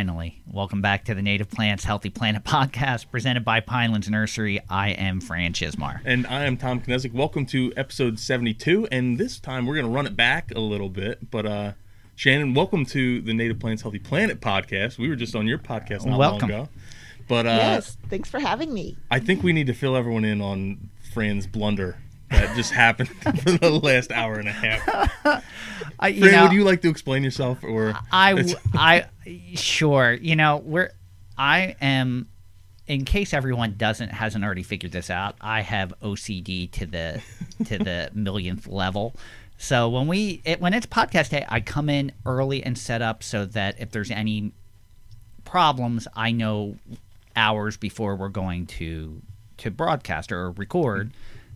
Finally, welcome back to the Native Plants Healthy Planet podcast presented by Pinelands Nursery. I am Fran Chismar. And I am Tom Kinesic. Welcome to episode 72. And this time we're going to run it back a little bit. But uh, Shannon, welcome to the Native Plants Healthy Planet podcast. We were just on your podcast not Welcome. long ago. But uh, yes, thanks for having me. I think we need to fill everyone in on Fran's blunder that just happened for the last hour and a half. I, you Fran, know, would you like to explain yourself? Or I, I, sure. You know, we're, I am, in case everyone doesn't hasn't already figured this out, I have OCD to the to the millionth level. So when we it, when it's podcast day, I come in early and set up so that if there's any problems, I know hours before we're going to to broadcast or record.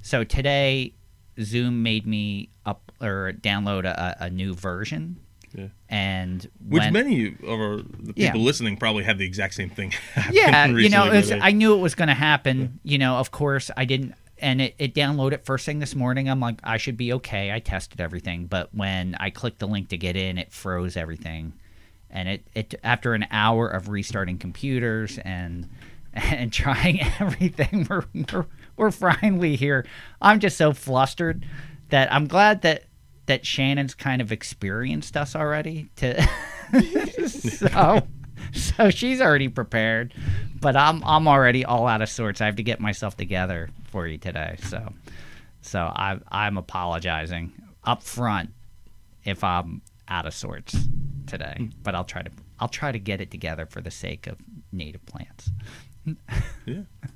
So today, Zoom made me up or download a, a new version, Yeah. and Which when- many of our, the people Yeah. listening probably had the exact same thing yeah, you know, was, uh, I knew it was going to happen. You know, of course, I didn't, and it, it downloaded first thing this morning. I'm like, I should be okay. I tested everything, but when I clicked the link to get in, it froze everything, and it it after an hour of restarting computers and and trying everything, we're we're, we're finally here. I'm just so flustered that I'm glad that that Shannon's kind of experienced us already to so so she's already prepared but i'm i'm already all out of sorts i have to get myself together for you today so so i i'm apologizing up front if i'm out of sorts today hmm. but i'll try to i'll try to get it together for the sake of native plants Yeah.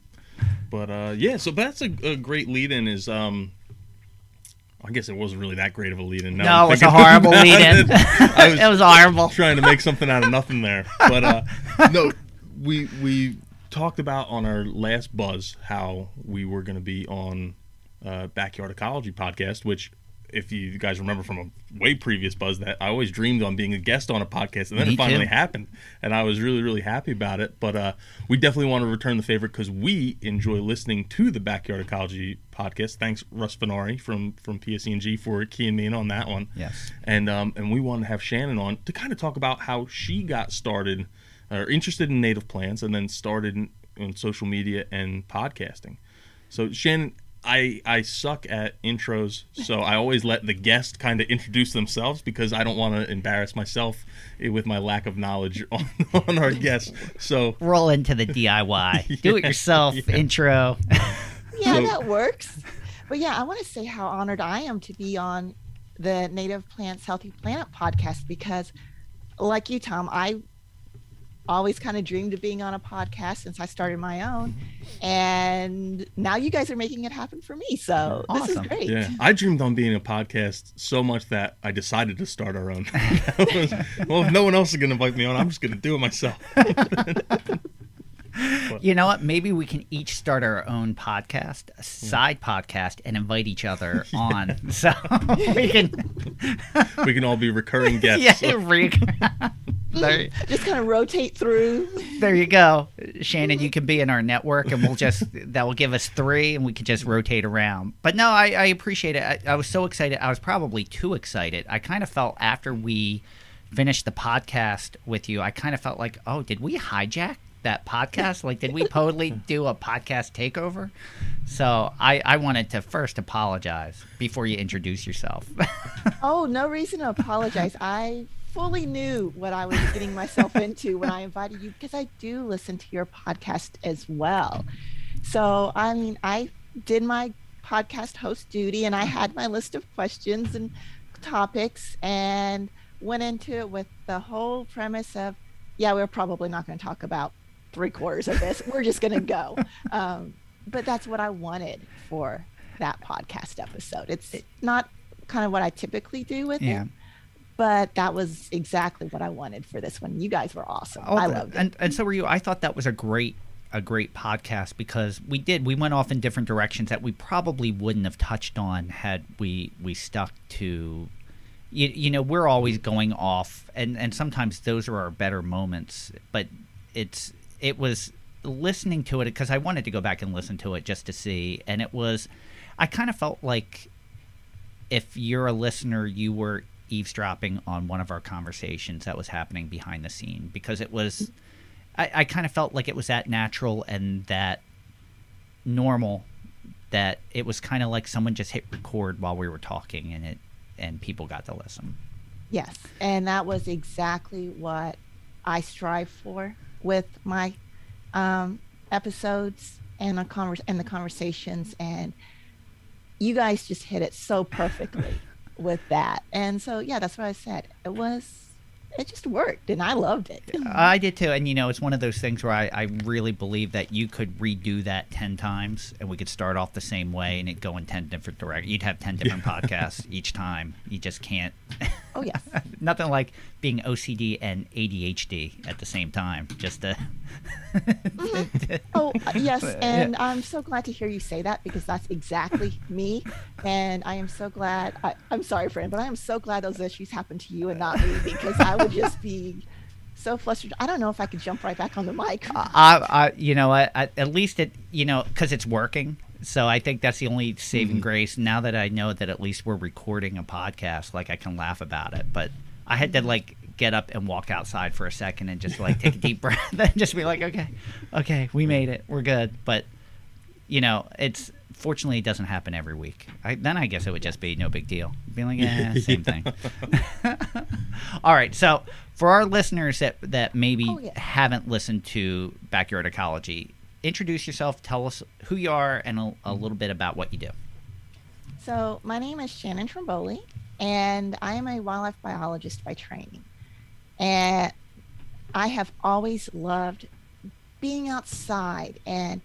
But uh, yeah, so that's a, a great lead in. Is um, I guess it wasn't really that great of a lead in. no it was a horrible lead in I was it was horrible trying to make something out of nothing there, but uh, no, we we talked about on our last buzz how we were going to be on uh, backyard ecology podcast, which. If you guys remember from a way previous buzz, that I always dreamed on being a guest on a podcast, and then Me it finally too. happened, and I was really, really happy about it. But uh, we definitely want to return the favor because we enjoy listening to the Backyard Ecology podcast. Thanks, Russ Finari from from PSENG for keying me in on that one. Yes. and um, and we want to have Shannon on to kind of talk about how she got started or interested in native plants, and then started in, in social media and podcasting. So Shannon. I, I suck at intros, so I always let the guest kind of introduce themselves because I don't want to embarrass myself with my lack of knowledge on, on our guests. So roll into the diy do it yourself intro Yeah, So- that works. But yeah, I want to say how honored I am to be on the Native Plants Healthy Planet podcast because, like you, Tom, I always kind of dreamed of being on a podcast since I started my own, and now you guys are making it happen for me. So this is great. Yeah, I dreamed on being a podcast so much that I decided to start our own. Was- well, if no one else is going to invite me on, I'm just going to do it myself. You know what? Maybe we can each start our own podcast, a hmm. side podcast, and invite each other on. So we can, We can all be recurring guests. yeah, re- there, Just kind of rotate through. there you go, Shannon. You can be in our network, and we'll just that will give us three, and we can just rotate around. But no, I, I appreciate it. I, I was so excited. I was probably too excited. I kind of felt after we finished the podcast with you, I kind of felt like, oh, did we hijack that podcast? Like, did we totally do a podcast takeover? So I, I wanted to first apologize before you introduce yourself. Oh, no reason to apologize. I fully knew what I was getting myself into when I invited you because I do listen to your podcast as well. So, I mean, I did my podcast host duty and I had my list of questions and topics and went into it with the whole premise of, yeah, we're probably not going to talk about three quarters of this. We're just going to go. Um, but that's what I wanted for that podcast episode. It's not kind of what I typically do with Yeah. it, but that was exactly what I wanted for this one. You guys were awesome. Oh, I loved it. and and so were you. I thought that was a great a great podcast because we did we went off in different directions that we probably wouldn't have touched on had we we stuck to you, you know we're always going off and and sometimes those are our better moments but it's it was listening to it because I wanted to go back and listen to it just to see and it was I kind of felt like if you're a listener you were eavesdropping on one of our conversations that was happening behind the scene because it was I, I kind of felt like it was that natural and that normal that it was kind of like someone just hit record while we were talking and it and people got to listen. Yes, and that was exactly what I strive for with my um, episodes and the convers- and the conversations, and you guys just hit it so perfectly with that. And so, yeah, that's what I said. It was it just worked and I loved it. I did too. And you know, it's one of those things where I, I really believe that you could redo that 10 times and we could start off the same way and it go in 10 different directions. You'd have 10 different podcasts each time. You just can't. Oh, yes. Nothing like being OCD and ADHD at the same time. Just to. oh, uh, yes. And I'm so glad to hear you say that because that's exactly me. And I am so glad. I, am sorry, friend, but I am so glad those issues happened to you and not me because I would just be so flustered. I don't know if I could jump right back on the mic. I, I you know, I, I, at least it, you know, because it's working. So I think that's the only saving mm-hmm. grace. Now that I know that at least we're recording a podcast, like I can laugh about it. But I had to like get up and walk outside for a second and just like take a deep breath and just be like, okay, okay, we made it, we're good. But you know, it's fortunately it doesn't happen every week. I, then I guess it would just be no big deal. Be like, yeah, same thing. All right, so for our listeners that that maybe oh, yeah. haven't listened to Backyard Ecology, introduce yourself. Tell us who you are and a, a little bit about what you do. So my name is Shannon Trimboli, and I am a wildlife biologist by training. And I have always loved being outside and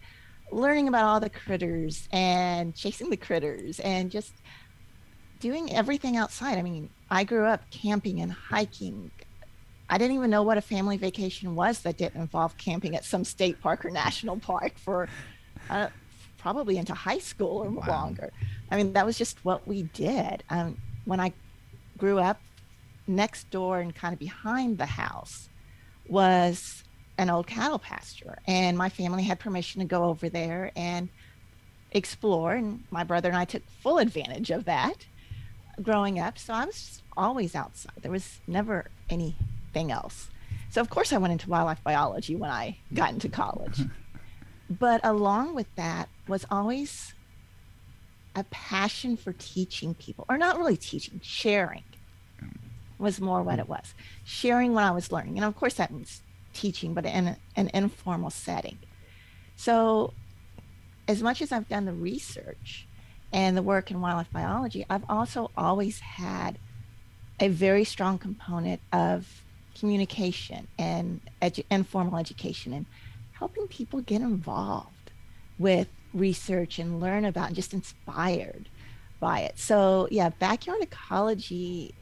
learning about all the critters and chasing the critters and just doing everything outside. I mean, I grew up camping and hiking. I didn't even know what a family vacation was that didn't involve camping at some state park or national park for uh, probably into high school or wow. longer. I mean, that was just what we did. Um, when I grew up, next door and kind of behind the house was an old cattle pasture. And my family had permission to go over there and explore. And my brother and I took full advantage of that growing up. So I was always outside. There was never anything else. So, of course, I went into wildlife biology when I got into college. but along with that was always a passion for teaching people, or not really teaching, sharing was more what it was sharing what I was learning. And of course, that means teaching, but in an informal setting. So, as much as I've done the research and the work in wildlife biology, I've also always had a very strong component of communication and edu- informal education and helping people get involved with research and learn about and just inspired by it. So, yeah, backyard ecology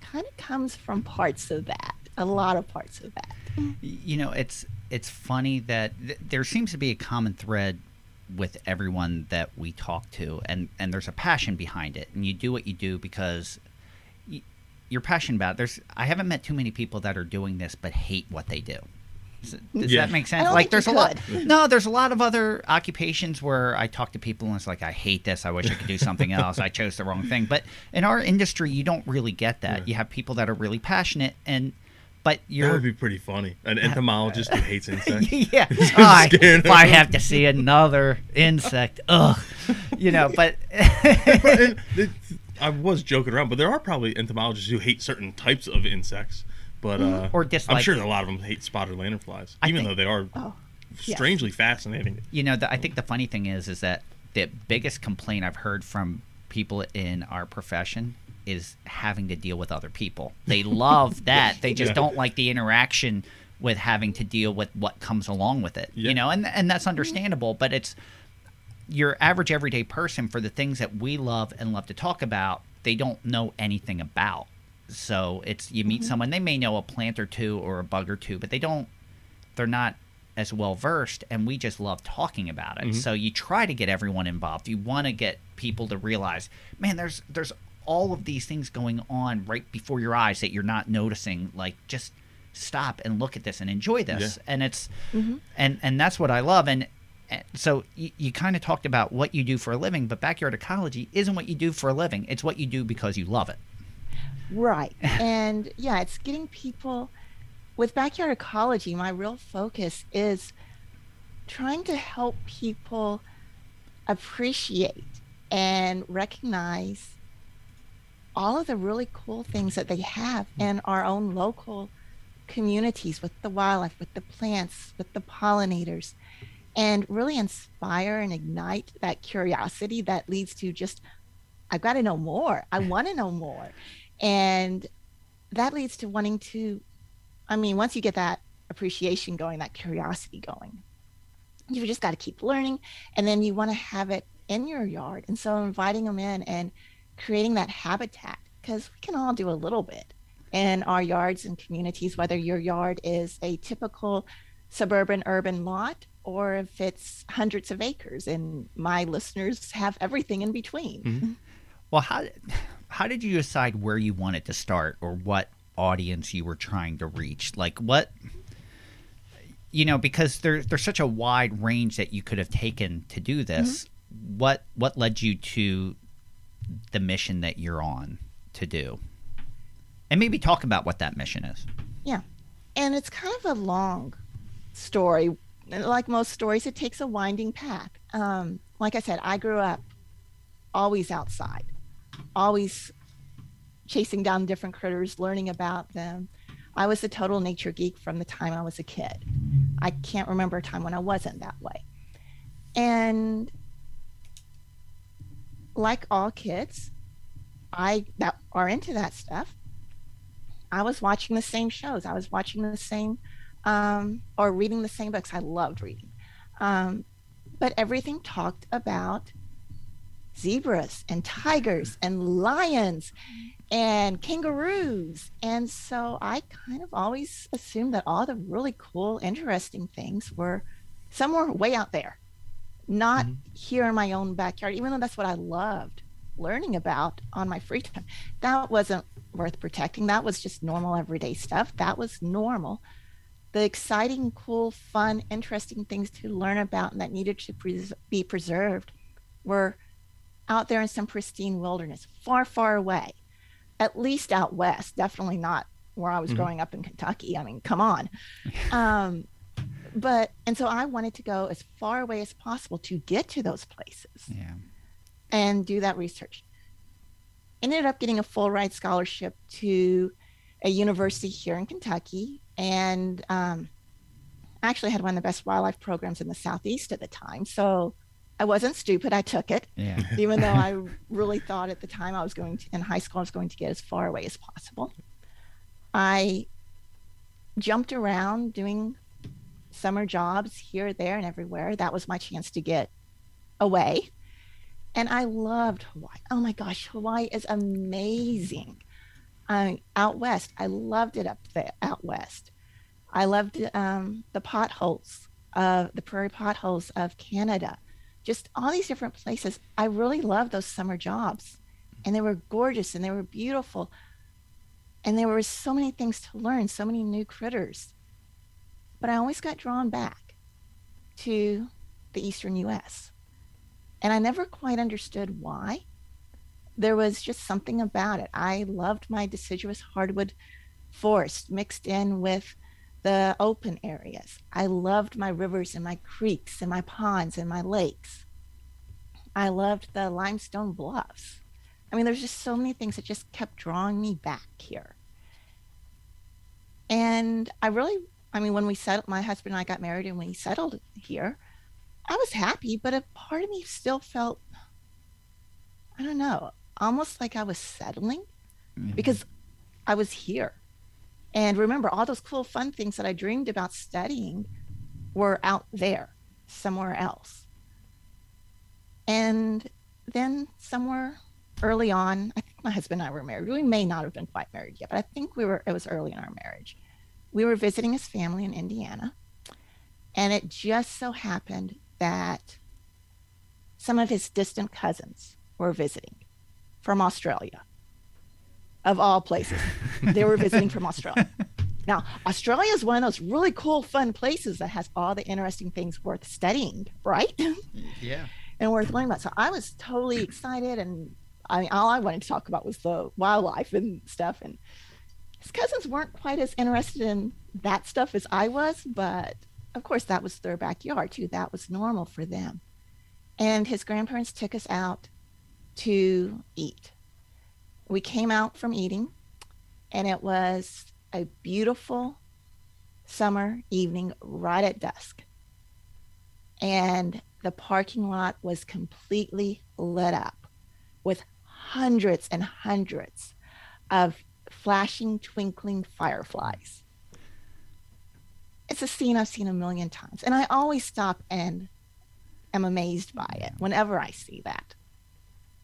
kind of comes from parts of that, a lot of parts of that. You know, it's it's funny that th- there seems to be a common thread with everyone that we talk to, and and there's a passion behind it, and you do what you do because you're passionate about. It. There's I haven't met too many people that are doing this but hate what they do. Does yeah. that make sense? Like, there's a lot. No, there's a lot of other occupations where I talk to people and it's like, I hate this. I wish I could do something else. I chose the wrong thing. But in our industry, you don't really get that. Yeah. You have people that are really passionate and. But you're that would be pretty funny. An entomologist who hates insects. yeah, I, if I have to see another insect, ugh, you know. But, but I was joking around, but there are probably entomologists who hate certain types of insects. But mm-hmm. uh, or dislike. I'm sure a lot of them hate spotted lanternflies, I even think, though they are oh, strangely yes. fascinating. You know, the, I think the funny thing is, is that the biggest complaint I've heard from people in our profession is having to deal with other people. They love that. They just yeah. don't like the interaction with having to deal with what comes along with it. Yeah. You know, and and that's understandable, but it's your average everyday person for the things that we love and love to talk about, they don't know anything about. So it's you meet mm-hmm. someone they may know a plant or two or a bug or two, but they don't. They're not as well versed and we just love talking about it. So you try to get everyone involved. You want to get people to realize, man, there's there's all of these things going on right before your eyes that you're not noticing. Like just stop and look at this and enjoy this. And it's and and that's what I love and so you, you kind of talked about what you do for a living, but backyard ecology isn't what you do for a living. It's what you do because you love it. Right. and yeah, it's getting people with backyard ecology. My real focus is trying to help people appreciate and recognize all of the really cool things that they have mm. in our own local communities with the wildlife, with the plants, with the pollinators, and really inspire and ignite that curiosity that leads to just, I've got to know more. I want to know more. And that leads to wanting to, I mean, once you get that appreciation going, that curiosity going, you've just got to keep learning. And then you want to have it in your yard. And so inviting them in and creating that habitat, because we can all do a little bit in our yards and communities, whether your yard is a typical suburban urban lot or if it's hundreds of acres. And my listeners have everything in between. Mm-hmm. Well, how how did you decide where you wanted to start or what audience you were trying to reach? Like what you know, because there, there's such a wide range that you could have taken to do this. Mm-hmm. What what led you to the mission that you're on to do? And maybe talk about what that mission is. Yeah. And it's kind of a long story. Like most stories, it takes a winding path. Um, like I said, I grew up always outside, always chasing down different critters, learning about them. I was a total nature geek from the time I was a kid. I can't remember a time when I wasn't that way. And like all kids, I that are into that stuff. I was watching the same shows. I was watching the same um, or reading the same books. I loved reading. Um, but everything talked about zebras and tigers and lions and kangaroos. And so I kind of always assumed that all the really cool, interesting things were somewhere way out there, not here in my own backyard, even though that's what I loved learning about on my free time. That wasn't worth protecting. That was just normal everyday stuff. That was normal. The exciting, cool, fun, interesting things to learn about and that needed to pres- be preserved were out there in some pristine wilderness, far, far away, at least out west, definitely not where I was growing up in Kentucky. I mean, come on. Um, but, and so I wanted to go as far away as possible to get to those places Yeah. and do that research. Ended up getting a full ride scholarship to a university here in Kentucky, and um, actually had one of the best wildlife programs in the southeast at the time. So I wasn't stupid; I took it, Yeah. even though I really thought at the time I was going to in high school I was going to get as far away as possible. I jumped around doing summer jobs here, there, and everywhere. That was my chance to get away. And I loved Hawaii. Oh my gosh, Hawaii is amazing. Out west, I loved it up there out west. I loved um, the potholes, uh, the prairie potholes of Canada. Just all these different places. I really loved those summer jobs, and they were gorgeous and they were beautiful, and there were so many things to learn, so many new critters. But I always got drawn back to the eastern U.S. And I never quite understood why. There was just something about it. I loved my deciduous hardwood forest mixed in with the open areas. I loved my rivers and my creeks and my ponds and my lakes. I loved the limestone bluffs. I mean, there's just so many things that just kept drawing me back here. And I really, I mean, when we settled, my husband and I got married and we settled here, I was happy, but a part of me still felt, I don't know, almost like I was settling mm-hmm. because I was here. And remember, all those cool, fun things that I dreamed about studying were out there somewhere else. And then somewhere early on, I think my husband and I were married. We may not have been quite married yet, but I think we were, it was early in our marriage. We were visiting his family in Indiana. And it just so happened that some of his distant cousins were visiting from Australia, of all places. they were visiting from Australia. Now, Australia is one of those really cool, fun places that has all the interesting things worth studying, right? Yeah. and worth learning about. So I was totally excited, and I mean, all I wanted to talk about was the wildlife and stuff. And his cousins weren't quite as interested in that stuff as I was, but of course that was their backyard too. That was normal for them. And his grandparents took us out to eat. We came out from eating, and it was a beautiful summer evening right at dusk. And the parking lot was completely lit up with hundreds and hundreds of flashing, twinkling fireflies. It's a scene I've seen a million times, and I always stop and am amazed by it whenever I see that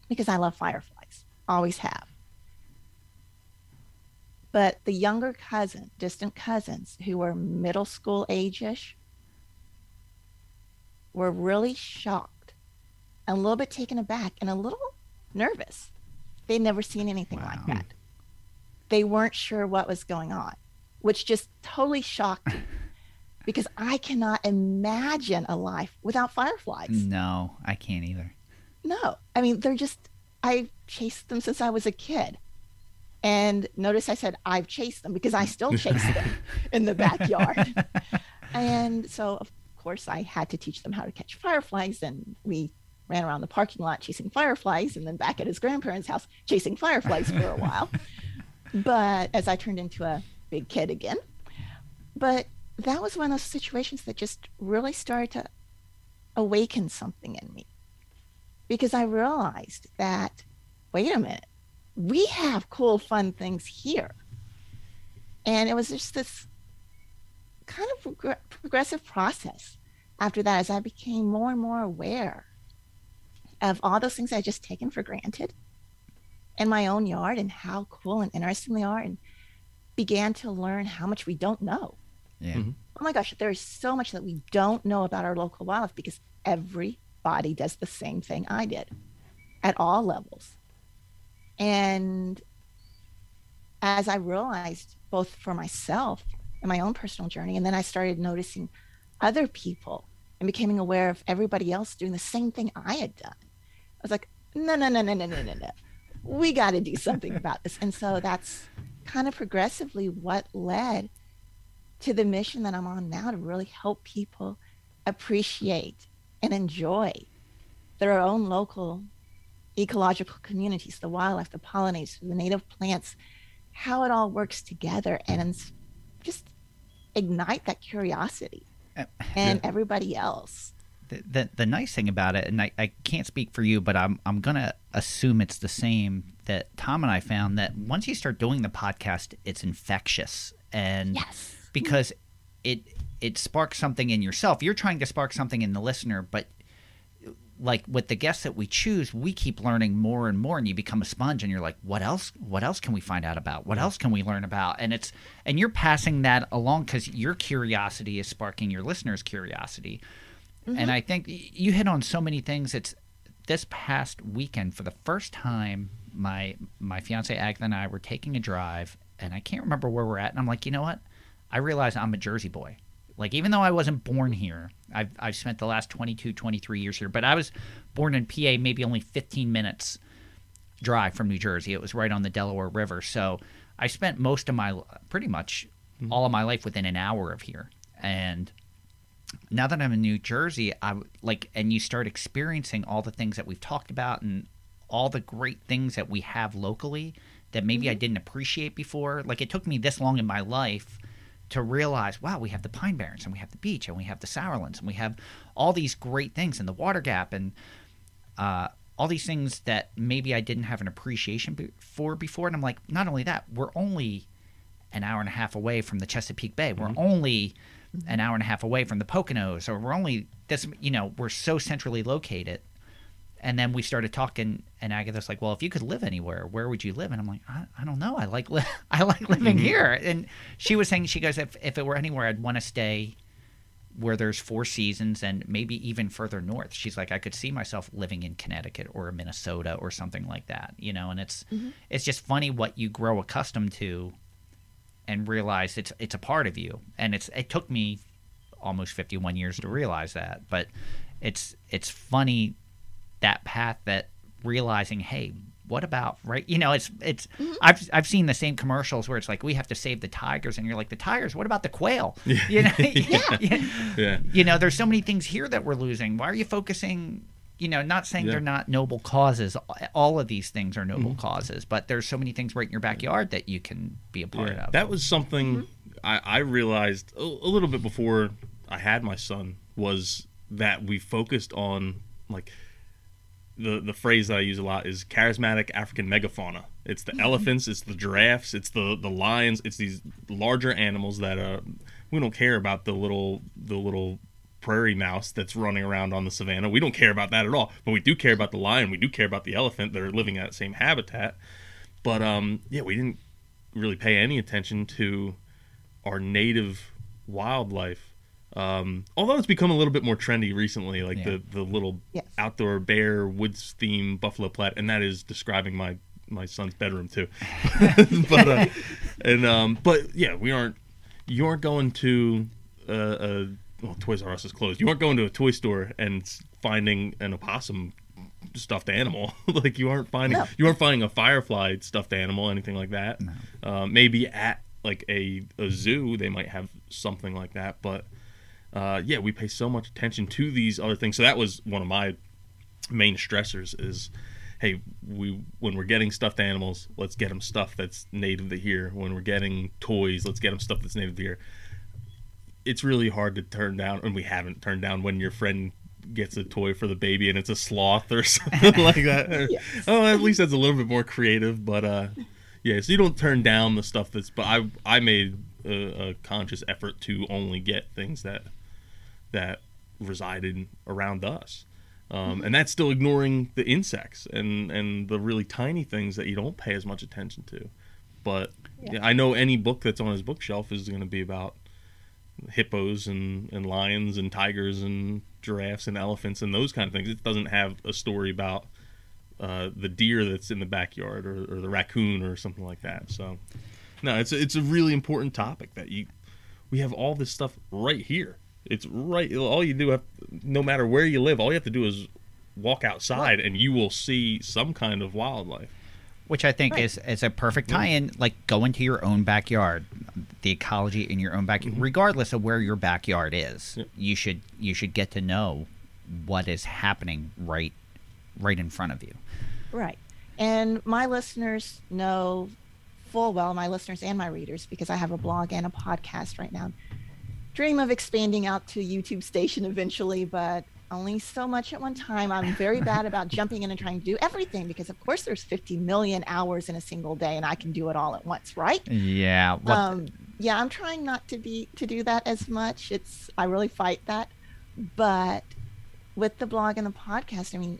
because I love fireflies, always have. But the younger cousin, distant cousins who were middle school age ish, were really shocked, and a little bit taken aback, and a little nervous. They'd never seen anything like that. They weren't sure what was going on, which just totally shocked me because I cannot imagine a life without fireflies. No, I can't either. No, I mean, they're just, I've chased them since I was a kid. And notice I said I've chased them because I still chase them in the backyard. and so, of course, I had to teach them how to catch fireflies. And we ran around the parking lot chasing fireflies and then back at his grandparents' house chasing fireflies for a while. But as I turned into a big kid again, but that was one of those situations that just really started to awaken something in me because I realized that, wait a minute, we have cool, fun things here. And it was just this kind of progr- progressive process after that as I became more and more aware of all those things I just taken for granted in my own yard and how cool and interesting they are and began to learn how much we don't know Yeah. Mhm. oh my gosh, there is so much that we don't know about our local wildlife because everybody does the same thing I did at all levels. And as I realized, both for myself and my own personal journey, and then I started noticing other people and becoming aware of everybody else doing the same thing I had done. I was like, no, no, no, no, no, no, no, no. We got to do something about this. And so that's kind of progressively what led to the mission that I'm on now to really help people appreciate and enjoy their own local ecological communities, the wildlife, the pollinators, the native plants, how it all works together and just ignite that curiosity Uh, and everybody else. the, the the nice thing about it, and I, I can't speak for you, but I'm I'm gonna assume it's the same that Tom and I found that once you start doing the podcast, it's infectious, and Yes. because it it sparks something in yourself. You're trying to spark something in the listener, but like with the guests that we choose, we keep learning more and more, and you become a sponge, and you're like, what else? What else can we find out about? What else can we learn about? And it's and you're passing that along because your curiosity is sparking your listeners' curiosity. Mm-hmm. And I think you hit on so many things. It's this past weekend for the first time, my my fiance Agatha and I were taking a drive, and I can't remember where we're at. And I'm like, you know what? I realize I'm a Jersey boy. Like even though I wasn't born here, I've I've spent the last 22, 23 years here. But I was born in PA, maybe only 15 minutes drive from New Jersey. It was right on the Delaware River. So I spent most of my pretty much mm-hmm. all of my life within an hour of here. And now that I'm in New Jersey, I like, and you start experiencing all the things that we've talked about and all the great things that we have locally that maybe I mm-hmm. didn't appreciate before. Like, it took me this long in my life to realize, wow, we have the Pine Barrens and we have the beach and we have the Sourlands and we have all these great things and the Water Gap and uh, all these things that maybe I didn't have an appreciation for before. And I'm like, not only that, we're only an hour and a half away from the Chesapeake Bay. We're only an hour and a half away from the Poconos, or we're only this. You know, we're so centrally located. And then we started talking, and Agatha's like, "Well, if you could live anywhere, where would you live?" And I'm like, "I, I don't know. I like li- I like living mm-hmm. here." And she was saying, she goes, "If if it were anywhere, I'd want to stay where there's four seasons and maybe even further north. She's like, I could see myself living in Connecticut or Minnesota or something like that, you know. And it's mm-hmm. it's just funny what you grow accustomed to, and realize it's it's a part of you. And it's it took me almost 51 years to realize that, but it's it's funny that path that realizing, hey, what about right? You know, it's it's mm-hmm. I've I've seen the same commercials where it's like we have to save the tigers, and you're like the tigers. What about the quail? You know, yeah. Yeah. You know, there's so many things here that we're losing. Why are you focusing? You know, not saying Yeah. they're not noble causes. All of these things are noble mm-hmm. causes, but there's so many things right in your backyard that you can be a part Yeah, of. that was something mm-hmm. I, I realized a, a little bit before I had my son was that we focused on like the the phrase that I use a lot is charismatic African megafauna. It's the elephants, it's the giraffes, it's the the lions, it's these larger animals that uh we don't care about the little the little prairie mouse that's running around on the savannah. We don't care about that at all. But we do care about the lion, we do care about the elephant that are living in that same habitat. But um yeah, we didn't really pay any attention to our native wildlife. Um, although it's become a little bit more trendy recently, like Yeah. the the little Yes. outdoor bear woods theme buffalo plat, and that is describing my my son's bedroom too. but uh, and um, but yeah, we aren't. You aren't going to uh, a well, Toys R Us is closed. You aren't going to a toy store and finding an opossum stuffed animal. like you aren't finding No. you aren't finding a firefly stuffed animal, anything like that. Uh, maybe at like a, a zoo they might have something like that, but uh, yeah, we pay so much attention to these other things. So that was one of my main stressors is hey we when we're getting stuffed animals let's get them stuff that's native to here when we're getting toys let's get them stuff that's native to here it's really hard to turn down and we haven't turned down when your friend gets a toy for the baby and it's a sloth or something like that Yes. oh at least that's a little bit more creative but uh yeah so you don't turn down the stuff that's but i i made a, a conscious effort to only get things that that resided around us. Um, and that's still ignoring the insects and and the really tiny things that you don't pay as much attention to. But Yeah. i know any book that's on his bookshelf is going to be about hippos and, and lions and tigers and giraffes and elephants and those kind of things. It doesn't have a story about uh, the deer that's in the backyard or, or the raccoon or something like that. So no it's a, it's a really important topic that you we have all this stuff right here it's right all you do have no matter where you live all you have to do is walk outside and you will see some kind of wildlife which I think Right. is is a perfect mm. tie-in. Like go into your own backyard, the ecology in your own backyard, mm-hmm. regardless of where your backyard is. Yep. You should you should get to know what is happening right right in front of you. Right. And my listeners know full well, my listeners and my readers, because I have a mm-hmm. blog and a podcast right now. Dream of expanding out to a YouTube station eventually, but only so much at one time. I'm very bad about jumping in and trying to do everything because, of course, there's 50 million hours in a single day, and I can do it all at once, right? Yeah. What, um, yeah, I'm trying not to be to do that as much. It's I really fight that, but with the blog and the podcast, I mean,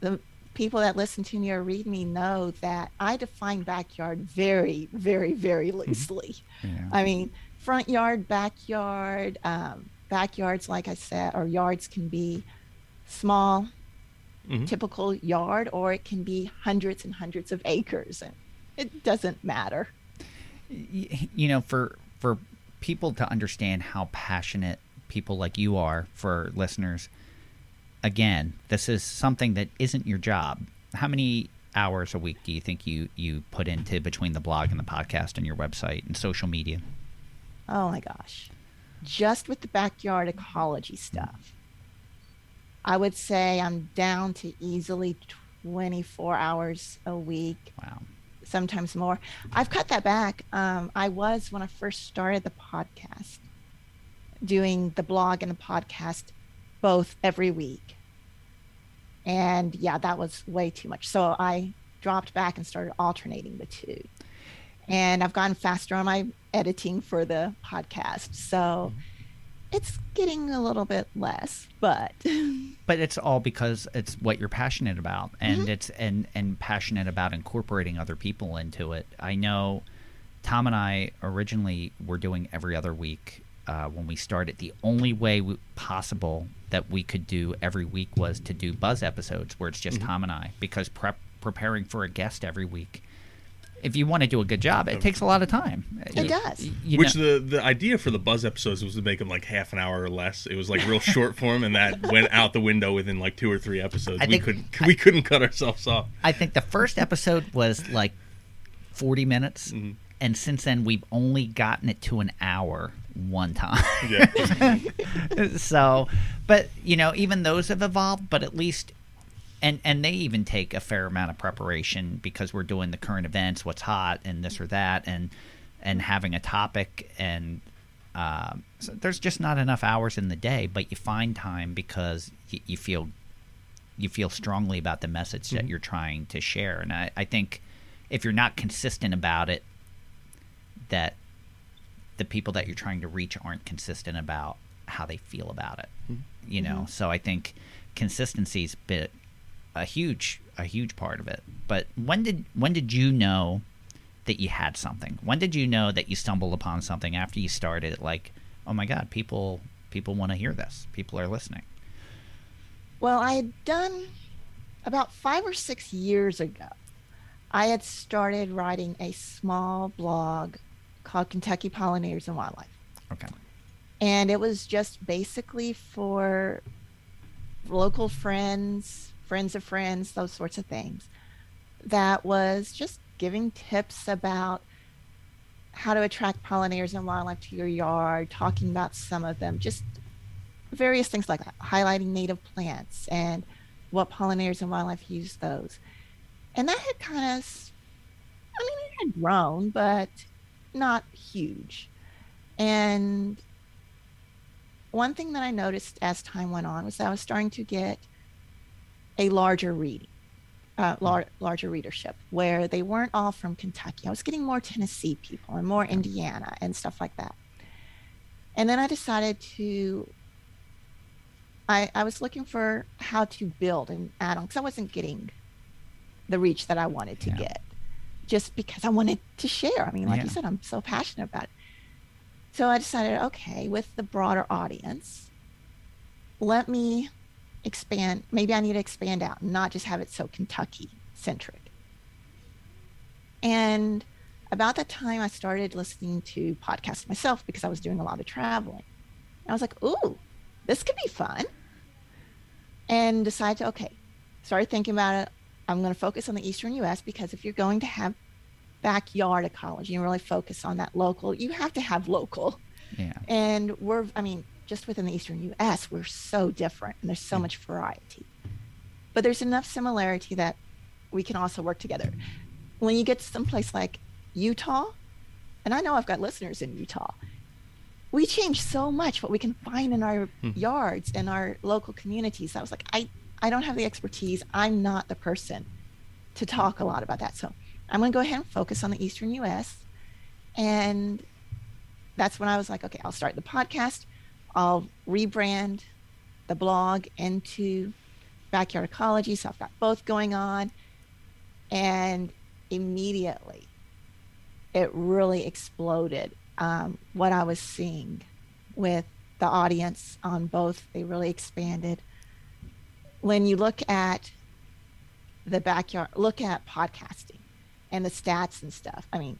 the people that listen to me or read me know that I define backyard very, very, very loosely. yeah. I mean, front yard, backyard, um, backyards, like I said, or yards can be small, Mhm. typical yard, or it can be hundreds and hundreds of acres, and it doesn't matter. you know for for people to understand how passionate people like you are for listeners again this is something that isn't your job how many hours a week do you think you you put into between the blog and the podcast and your website and social media Oh my gosh. Just with the backyard ecology stuff, I would say I'm down to easily 24 hours a week, wow sometimes more. I've cut that back. Um, I was, when I first started the podcast, doing the blog and the podcast both every week. And yeah, that was way too much. So I dropped back and started alternating the two. And I've gotten faster on my editing for the podcast. So it's getting a little bit less, but but it's all because it's what you're passionate about and it's and and passionate about incorporating other people into it i know tom and i originally were doing every other week uh, when we started, the only way we, possible that we could do every week was to do buzz episodes where it's just Mm-hmm. Tom and I, because prep preparing for a guest every week. If you want to do a good job, it takes a lot of time. It does. You Which know- the the idea for the buzz episodes was to make them like half an hour or less. It was like real short form, and that went out the window within like two or three episodes. I we think- couldn't we couldn't cut ourselves off. I think the first episode was like 40 minutes. Mm-hmm. And since then, we've only gotten it to an hour one time. Yeah, so, but, you know, even those have evolved, but at least. And, and they even take a fair amount of preparation because we're doing the current events, what's hot, and this or that, and and having a topic, and um, so there's just not enough hours in the day. But you find time because you, you feel you feel strongly about the message that mm-hmm. you're trying to share. And I, I think if you're not consistent about it, that the people that you're trying to reach aren't consistent about how they feel about it. Mm-hmm. You know, mm-hmm. so I think consistency's been a huge a huge part of it. But when did when did you know that you had something? When did you know that you stumbled upon something after you started? Like, oh my God, people people want to hear this. People are listening. Well, I had done about five or six years ago. I had started writing a small blog called Kentucky Pollinators and Wildlife. Okay. And it was just basically for local friends, friends of friends, those sorts of things. That was just giving tips about how to attract pollinators and wildlife to your yard, talking about some of them, just various things like that, highlighting native plants and what pollinators and wildlife use those. And that had kind of, I mean, it had grown, but not huge. And one thing that I noticed as time went on was that I was starting to get a larger reading, uh, lar- larger readership, where they weren't all from Kentucky. I was getting more Tennessee people and more Indiana and stuff like that. And then I decided to. I, I was looking for how to build and add on because I wasn't getting the reach that I wanted to Yeah. get just because I wanted to share. I mean, like Yeah. you said, I'm so passionate about it. So I decided, okay, with the broader audience, let me expand. Maybe I need to expand out and not just have it so Kentucky centric. And about that time, I started listening to podcasts myself because I was doing a lot of traveling. I was like, ooh, this could be fun. And decided to, okay, started thinking about it. I'm going to focus on the Eastern US because if you're going to have backyard ecology and really focus on that local, you have to have local. Yeah. And we're, I mean, just within the Eastern US, we're so different and there's so hmm. much variety. But there's enough similarity that we can also work together. When you get to someplace like Utah, and I know I've got listeners in Utah, we change so much what we can find in our hmm. yards and our local communities. I was like, I, I don't have the expertise. I'm not the person to talk a lot about that. So I'm going to go ahead and focus on the Eastern US. And that's when I was like, okay, I'll start the podcast. I'll rebrand the blog into backyard ecology. So I've got both going on. And immediately it really exploded um, what I was seeing with the audience on both. They really expanded. When you look at the backyard, look at podcasting and the stats and stuff. I mean,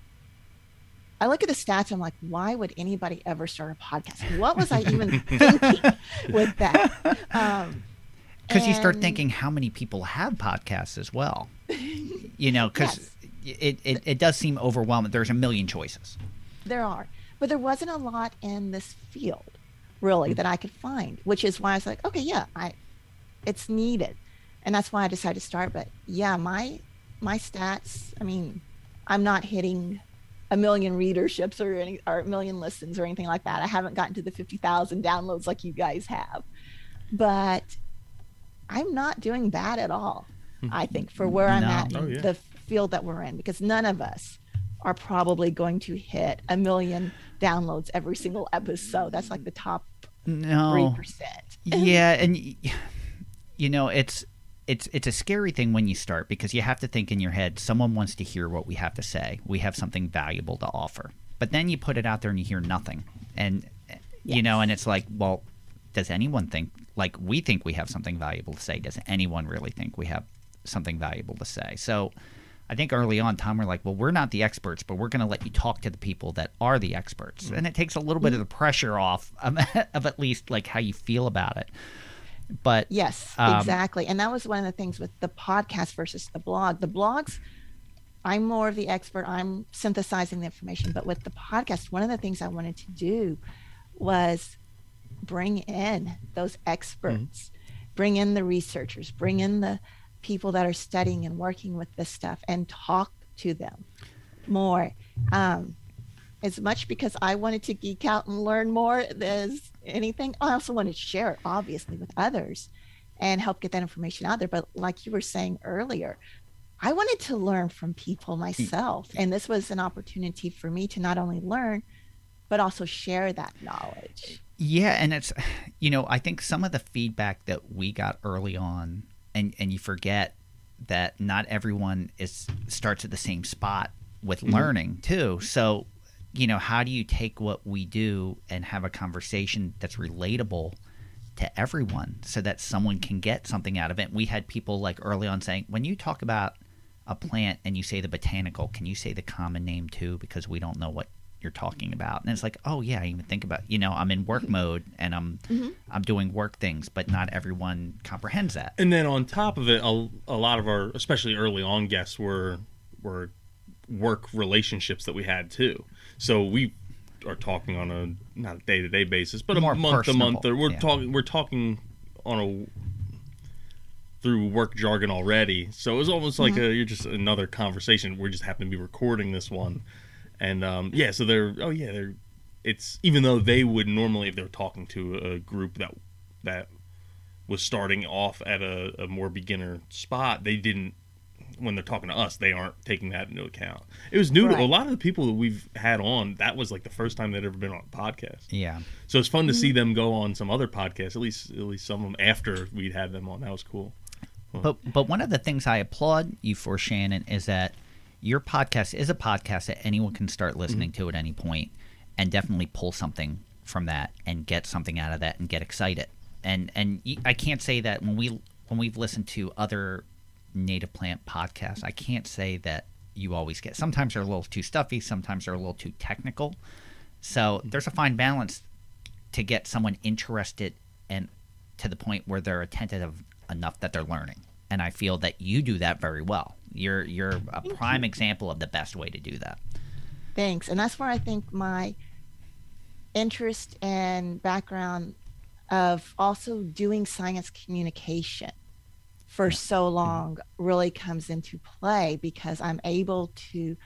I look at the stats. I'm like, why would anybody ever start a podcast? What was I even thinking with that? Um, because you start thinking how many people have podcasts as well you know because it, it, it does seem overwhelming there's a million choices There are, but there wasn't a lot in this field really that I could find, which is why I was like, okay, yeah, I, it's needed, and that's why I decided to start. But yeah, my my stats, I mean, I'm not hitting a million readerships or any or a million listens or anything like that. I haven't gotten to the fifty thousand downloads like you guys have, but I'm not doing bad at all. Hmm. I think for where I'm No. at Oh, in yeah. the field that we're in, because none of us are probably going to hit a million downloads every single episode. That's like the top 3%. yeah and you know it's it's it's a scary thing when you start because you have to think in your head someone wants to hear what we have to say we have something valuable to offer but then you put it out there and you hear nothing and You know, and it's like, well, does anyone think like we think we have something valuable to say? Does anyone really think we have something valuable to say? So I think early on, Tom, we're like, well, we're not the experts, but we're going to let you talk to the people that are the experts, and it takes a little bit of the pressure off of, of at least like how you feel about it. But Yes, Um, exactly. And that was one of the things with the podcast versus the blog. The blogs, I'm more of the expert. I'm synthesizing the information. But with the podcast, one of the things I wanted to do was bring in those experts, bring in the researchers, bring in the people that are studying and working with this stuff and talk to them more. Um, as much because I wanted to geek out and learn more as anything. I also wanted to share it, obviously, with others and help get that information out there. But like you were saying earlier, I wanted to learn from people myself. Mm. And this was an opportunity for me to not only learn, but also share that knowledge. Yeah, and it's you know, I think some of the feedback that we got early on and and you forget that not everyone is starts at the same spot with mm-hmm. learning too. So, you know, how do you take what we do and have a conversation that's relatable to everyone so that someone can get something out of it? We had people like early on saying, when you talk about a plant and you say the botanical, can you say the common name too? Because we don't know what you're talking about. And it's like, oh yeah, I even think about you know, I'm in work mm-hmm. mode and I'm mm-hmm. I'm doing work things, but not everyone comprehends that. And then on top of it, a, a lot of our, especially early on guests, were were work relationships that we had too. So we are talking on a not a day to day basis, but a More month to month. Or we're yeah. talking we're talking on a through work jargon already. So it was almost like a, you're just another conversation. We just happen to be recording this one, and um, yeah. So they're oh yeah they're it's even though they would normally if they're talking to a group that that was starting off at a, a more beginner spot, they didn't. When they're talking to us, they aren't taking that into account. It was new to a lot of the people that we've had on. That was like the first time they'd ever been on a podcast. Yeah. So it's fun to Mm-hmm. see them go on some other podcasts. At least, at least some of them after we'd had them on. That was cool. But but one of the things I applaud you for, Shannon, is that your podcast is a podcast that anyone can start listening to at any point, and definitely pull something from that and get something out of that and get excited. And and I can't say that when we when we've listened to other native plant podcast, I can't say that you always get. Sometimes they're a little too stuffy. Sometimes they're a little too technical. So there's a fine balance to get someone interested and to the point where they're attentive enough that they're learning. And I feel that you do that very well. You're you're a prime example of the best way to do that. Thanks. And that's where I think my interest and background of also doing science communication for so long really comes into play because I'm able to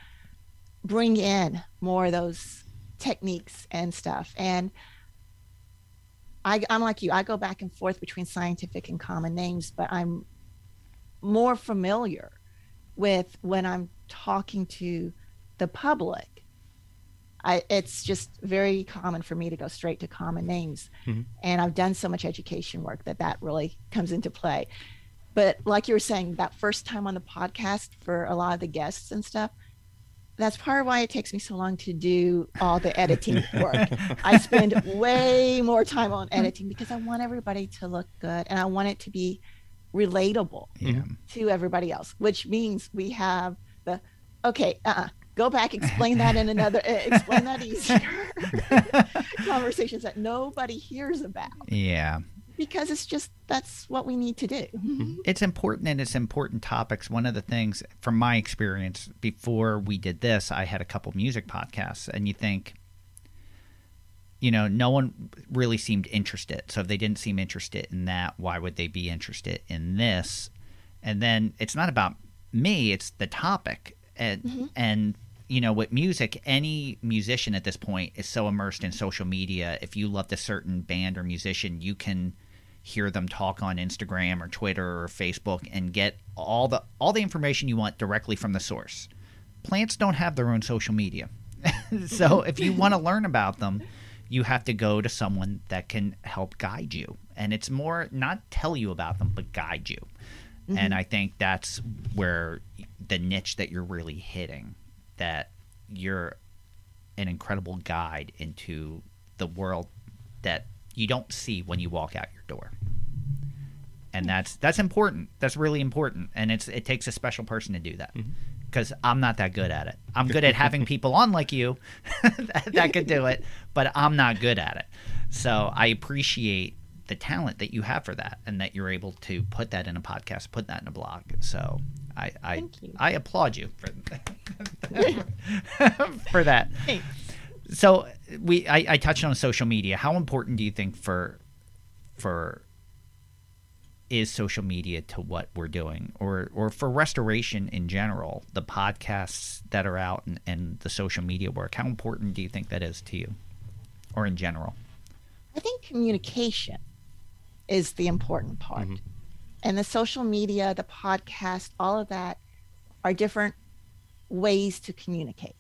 bring in more of those techniques and stuff. And I, I'm like you, I go back and forth between scientific and common names, but I'm more familiar with when I'm talking to the public. I, it's just very common for me to go straight to common names. Mhm. And I've done so much education work that that really comes into play. But like you were saying, that first time on the podcast for a lot of the guests and stuff, that's part of why it takes me so long to do all the editing work. I spend way more time on editing because I want everybody to look good and I want it to be relatable Yeah. to everybody else, which means we have the okay, uh, go back, explain that in another, uh, explain that easier conversations that nobody hears about Yeah. Because it's just that's what we need to do. Mm-hmm. It's important and it's important topics. One of the things from my experience before we did this, I had a couple music podcasts and you think you know, no one really seemed interested. So if they didn't seem interested in that, why would they be interested in this? And then it's not about me, it's the topic. And mm-hmm. and you know, with music, any musician at this point is so immersed in social media. If you loved a certain band or musician, you can hear them talk on Instagram or Twitter or Facebook and get all the all the information you want directly from the source. Plants don't have their own social media. so if you want to learn about them, you have to go to someone that can help guide you. And it's more not tell you about them, but guide you. And mm-hmm. I think that's where the niche that you're really hitting, that you're an incredible guide into the world that you don't see when you walk out your door. And hmm. that's that's important. That's really important, and it's it takes a special person to do that. Mm-hmm. Because I'm not that good at it. I'm good at having people on like you that, that could do it, but I'm not good at it. So I appreciate the talent that you have for that, and that you're able to put that in a podcast, put that in a blog. So I I. I applaud you for for that. Thanks. So we I, I touched on social media. How important do you think for for is social media to what we're doing or or for restoration in general, the podcasts that are out and, and the social media work, how important do you think that is to you? Or in general? I think communication is the important part. Mm-hmm. And the social media, the podcast, all of that are different ways to communicate.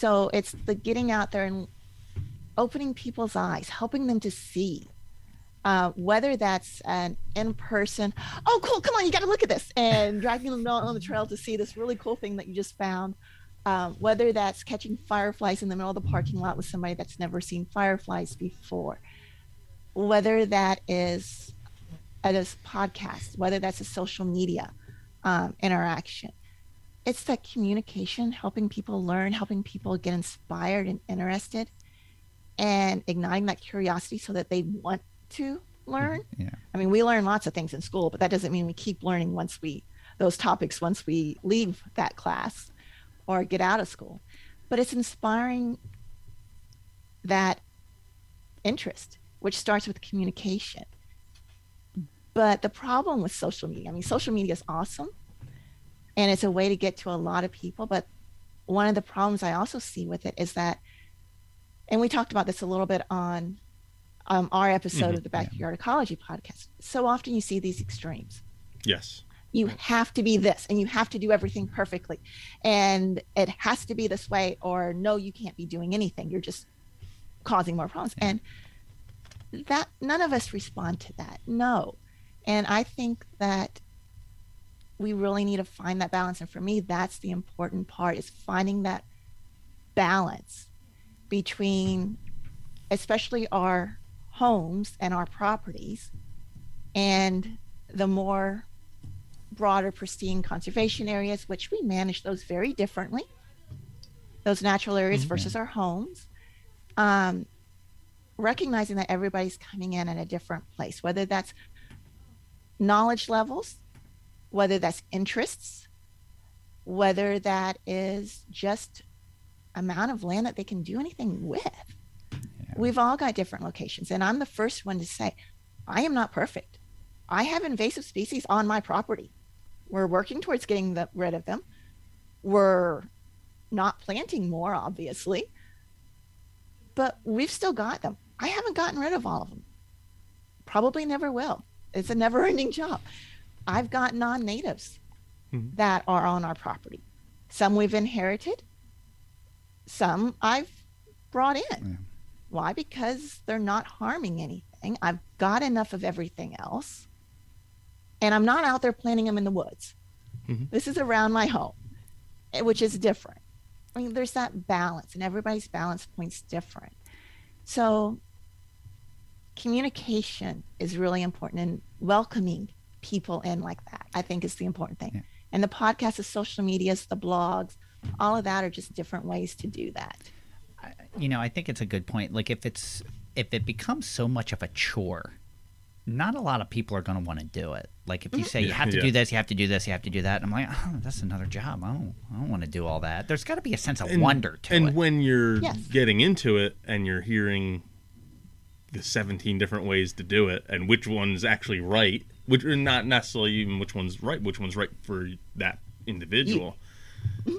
So it's the getting out there and opening people's eyes, helping them to see. Uh, whether that's an in-person, oh cool, come on, you got to look at this, and dragging them on the trail to see this really cool thing that you just found. Um, whether that's catching fireflies in the middle of the parking lot with somebody that's never seen fireflies before, whether that is at a podcast, whether that's a social media um, interaction. It's that communication, helping people learn, helping people get inspired and interested, and igniting that curiosity so that they want to learn. Mm-hmm. Yeah. I mean, we learn lots of things in school, but that doesn't mean we keep learning once we those topics once we leave that class or get out of school. But it's inspiring that interest, which starts with communication. But the problem with social media, I mean, social media is awesome and it's a way to get to a lot of people. But one of the problems I also see with it is that, and we talked about this a little bit on um, our episode of the Backyard Ecology podcast. So often you see these extremes. Yes. you have to be this and you have to do everything perfectly. And it has to be this way or no you can't be doing anything. You're just causing more problems. And that none of us respond to that no. And i think that we really need to find that balance. And for me that's the important part is finding that balance between especially our homes and our properties and the more broader pristine conservation areas which we manage those very differently those natural areas versus our homes um, recognizing that everybody's coming in at a different place whether that's knowledge levels whether that's interests whether that is just amount of land that they can do anything with. We've all got different locations and i'm the first one to say i am not perfect. I have invasive species on my property. We're working towards getting the, rid of them. We're not planting more obviously but we've still got them. I haven't gotten rid of all of them. Probably never will. It's a never ending job i've got non-natives Mhm. that are on our property. Some we've inherited some i've brought in. Why? Because they're not harming anything. I've got enough of everything else and i'm not out there planting them in the woods. Mhm. this is around my home eh, which is different. I mean there's that balance and everybody's balance point's different. So communication is really important and welcoming people in like that i think is the important thing Yeah. and the podcast the social medias the blogs all of that are just different ways to do that you know, I think it's a good point. Like if it's if it becomes so much of a chore, not a lot of people are going to want to do it. Like if you mm-hmm. say you have to Yeah. do this, you have to do this, you have to do that, and I'm like, oh, that's another job. I don't, I don't want to do all that. There's got to be a sense of And- wonder to and it. And when you're Yes. getting into it and you're hearing the 17 different ways to do it and which one's actually right, which are not necessarily even which one's right, which one's right for that individual.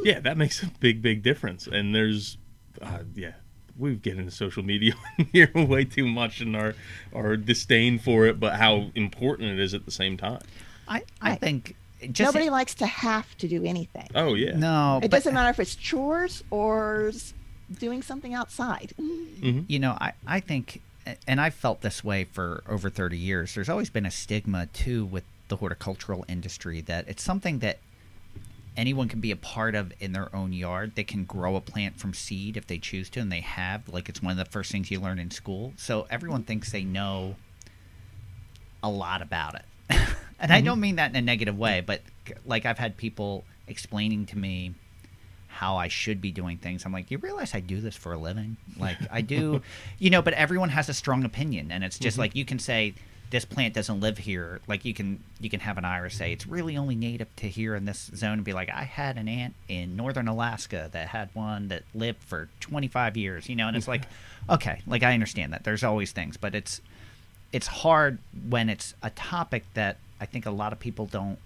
Yeah, that makes a big, big difference. And there's, uh, yeah, we get into social media here way too much and our our disdain for it, but how important it is at the same time. I, I think just Nobody likes to have to do anything. Oh yeah, no, it but, doesn't matter if it's chores or doing something outside. you know, I, I think, and I've felt this way for over 30 years, there's always been a stigma, too, with the horticultural industry that it's something that anyone can be a part of in their own yard. They can grow a plant from seed if they choose to, and they have. Like it's one of the first things you learn in school. So everyone thinks they know a lot about it. and I mm-hmm. don't mean that in a negative way, but like I've had people explaining to me how I should be doing things. I'm like, you realize I do this for a living? Like I do, you know, but everyone has a strong opinion and it's just mm-hmm. like you can say this plant doesn't live here. Like you can you can have an iris say it's really only native to here in this zone and be like, I had an aunt in northern Alaska that had one that lived for 25 years, you know, and it's like, okay, like I understand that. There's always things, but it's it's hard when it's a topic that I think a lot of people don't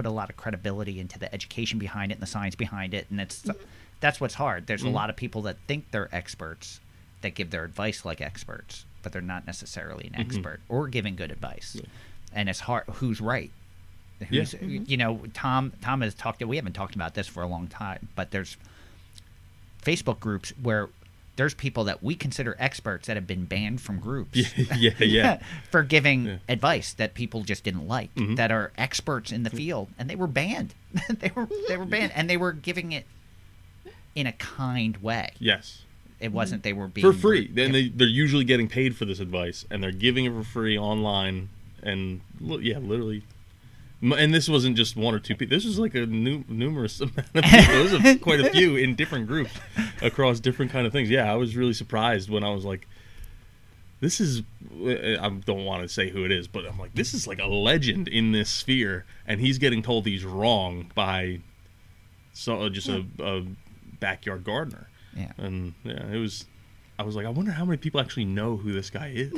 put a lot of credibility into the education behind it and the science behind it, and it's mm-hmm. that's what's hard. There's a mm-hmm. lot of people that think they're experts that give their advice like experts, but they're not necessarily an mm-hmm. expert or giving good advice, and it's hard. Who's right? Who's, You know, Tom. Tom has talked. We haven't talked about this for a long time, but there's Facebook groups where there's people that we consider experts that have been banned from groups yeah, yeah. for giving Yeah. advice that people just didn't like Mhm. that are experts in the field and they were banned they were they were banned and they were giving it in a kind way Yes. it wasn't they were being For free. Then they, they're usually getting paid for this advice, and they're giving it for free online. And yeah, literally. And this wasn't just one or two people. This was like a nu- numerous amount of people. There was a, quite a few in different groups across different kind of things. Yeah, I was really surprised when I was like, "This is." Uh, I don't want to say who it is, but I'm like, "This is like a legend in this sphere," and he's getting told he's wrong by so uh, just a, hmm. a backyard gardener. yeah And yeah, it was. I was like, I wonder how many people actually know who this guy is.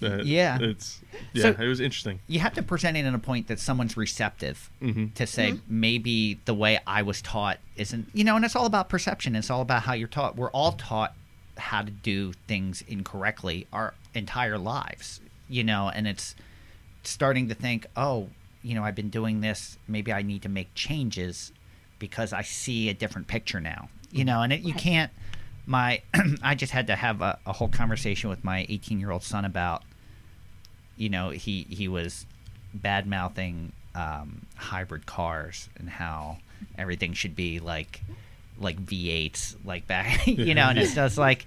That- Yeah. it's yeah, So- it was interesting. you have to present it in a point that someone's receptive Mhm. to say maybe the way I was taught isn't you know and it's all about perception it's all about how you're taught we're all taught how to do things incorrectly our entire lives you know and it's starting to think oh you know I've been doing this maybe I need to make changes because I see a different picture now you know and it, you can't my I just had to have a, a whole conversation with my 18 year old son about you know he he was bad mouthing um, hybrid cars and how everything should be like like V8s like back you know and it's just like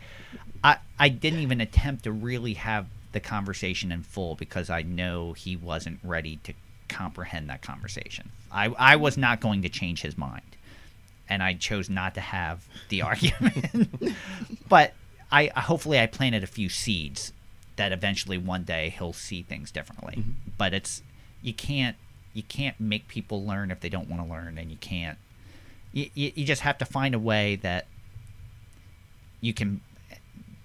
I I didn't even attempt to really have the conversation in full because I know he wasn't ready to comprehend that conversation. I I was not going to change his mind and I chose not to have the argument. but I hopefully I planted a few seeds that eventually one day he'll see things differently. Mm-hmm. But it's you can't you can't make people learn if they don't want to learn, and you can't. You, you, you just have to find a way that you can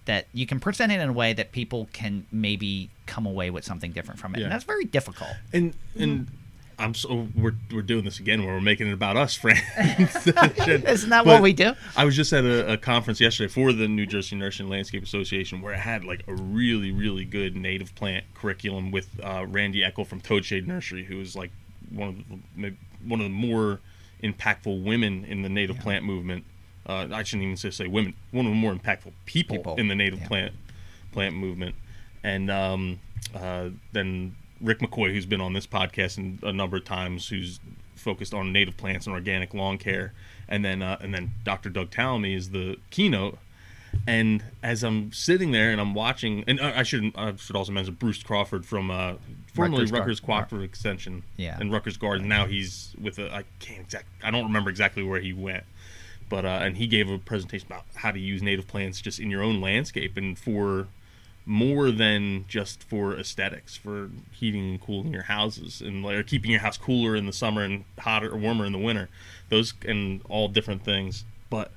that you can present it in a way that people can maybe come away with something different from it. Yeah. And that's very difficult. And and mm-hmm. I'm so we're we're doing this again where we're making it about us, friends. Isn't that But what we do? I was just at a, a conference yesterday for the New Jersey Nursery and Landscape Association where it had like a really, really good native plant curriculum with uh, Randi Eckel from Toadshade Nursery, who is like one of the, maybe one of the more impactful women in the native plant movement. Uh, I shouldn't even say, say women, one of the more impactful people, People, in the native yeah. plant plant movement. And um, uh, then Rick McCoy, who's been on this podcast a number of times, who's focused on native plants and organic lawn care, and then uh, and then Dr. Doug Tallamy is the keynote. And as I'm sitting there and I'm watching, and I I should I should also mention Bruce Crawford from uh, formerly Rutgers Rutgers Cooperative Extension Yeah. and Rutgers Garden. Now he's with a I can't exact I don't remember exactly where he went, but uh, and he gave a presentation about how to use native plants just in your own landscape and for more than just for aesthetics, for heating and cooling your houses and like, keeping your house cooler in the summer and hotter or warmer in the winter. Those and all different things. But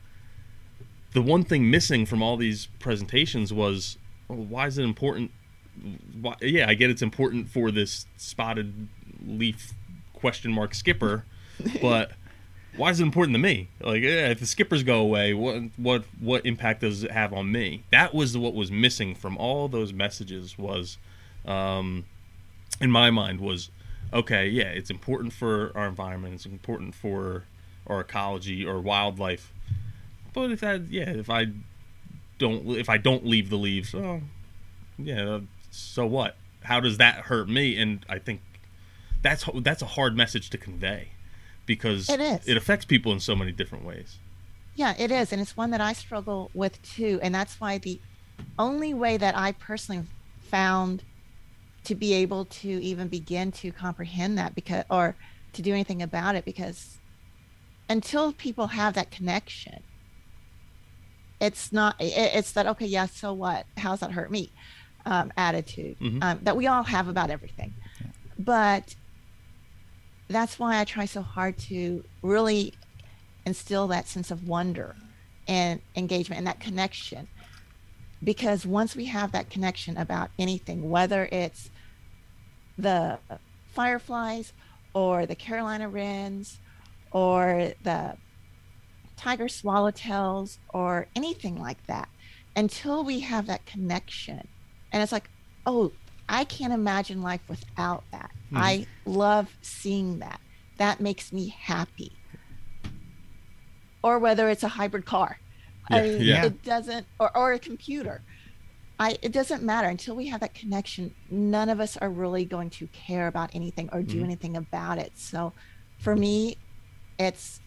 the one thing missing from all these presentations was well, why is it important? Why, yeah, I get it's important for this spotted leaf question mark skipper, but why is it important to me? Like, if the skippers go away, what what what impact does it have on me? That was what was missing from all those messages. Was, um, in my mind, was okay. Yeah, it's important for our environment. It's important for our ecology or wildlife. But if that, yeah, if I don't, if I don't leave the leaves, oh, yeah, so what? How does that hurt me? And I think that's that's a hard message to convey because It is. it affects people in so many different ways. Yeah, it is. And it's one that I struggle with too. And that's why the only way that I personally found to be able to even begin to comprehend that because or to do anything about it because until people have that connection it's not it, it's that okay yeah so what how's that hurt me um, attitude Mhm. um, that we all have about everything but that's why i try so hard to really instill that sense of wonder and engagement and that connection. Because once we have that connection about anything whether it's the fireflies or the carolina wrens or the tiger swallowtails or anything like that until we have that connection and it's like oh i can't imagine life without that i love seeing that that makes me happy or whether it's a hybrid car Yeah, I mean, yeah. it doesn't or, or a computer I, it doesn't matter until we have that connection. None of us are really going to care about anything or do Mhm. anything about it. So, for me, it's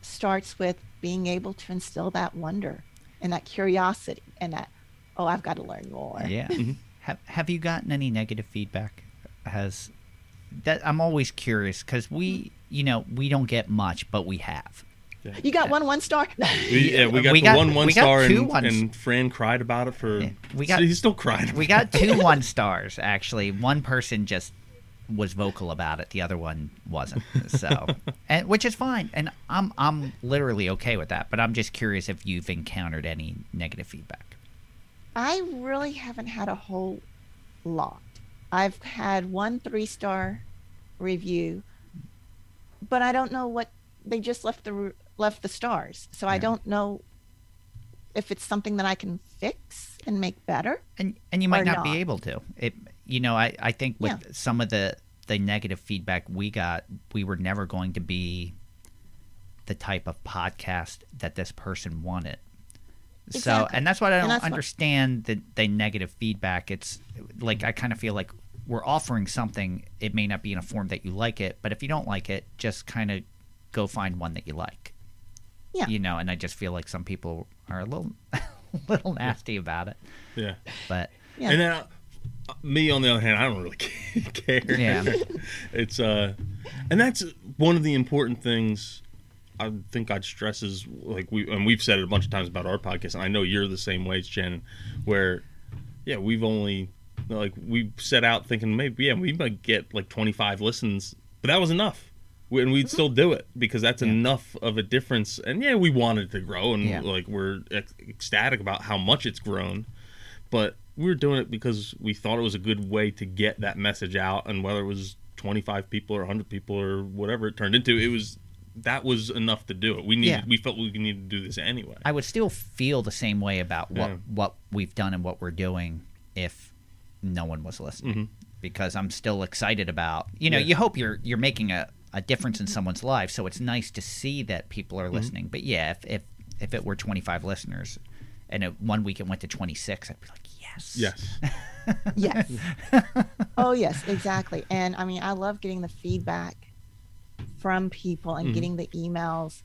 starts with being able to instill that wonder and that curiosity and that oh, I've got to learn more. Yeah. Have Have you gotten any negative feedback? Has that? I'm always curious because we, hmm. you know, we don't get much, but we have. You got one one star. We, yeah, we got We the got- one one star, and, ones. and Fran cried about it for. Yeah, we got- he's still crying. We got two one stars actually. One person just was vocal about it. The other one wasn't. So, and which is fine. And I'm I'm literally okay with that. But I'm just curious if you've encountered any negative feedback. I really haven't had a whole lot. I've had one three star review, but I don't know what they just left the left the stars. So I don't know if it's something that I can fix and make better. and and you might or not, be able to it you know i i think with Yeah. some of the the negative feedback we got we were never going to be the type of podcast that this person wanted so and that's why i don't that's what- understand the the negative feedback it's like i kind of feel like we're offering something it may not be in a form that you like it but if you don't like it just kind of go find one that you like Yeah. you know and i just feel like some people are a little a little nasty about it yeah. but Yeah. And then uh, me, on the other hand, I don't really care. Yeah. it's uh, and that's one of the important things. I think I'd stress is like we and we've said it a bunch of times about our podcast, and I know you're the same way, Shannon. Where, yeah, we've only like we set out thinking maybe yeah we might get like 25 listens, but that was enough. We- And we'd mm-hmm. still do it because that's Yeah. enough of a difference. And yeah, we wanted to grow, and Yeah. like we're ec- ecstatic about how much it's grown but we were doing it because we thought it was a good way to get that message out and whether it was 25 people or 100 people or whatever it turned into it was that was enough to do it we needed Yeah. we felt we needed to do this anyway I would still feel the same way about what Yeah. what we've done and what we're doing if no one was listening Mhm. because I'm still excited about you know Yeah. you hope you're you're making a, a difference in someone's life so it's nice to see that people are listening but yeah if if, if it were 25 listeners and it, one week it went to 26 I'd be like yes yes yes. oh yes, exactly. And I mean, I love getting the feedback from people and Mhm. getting the emails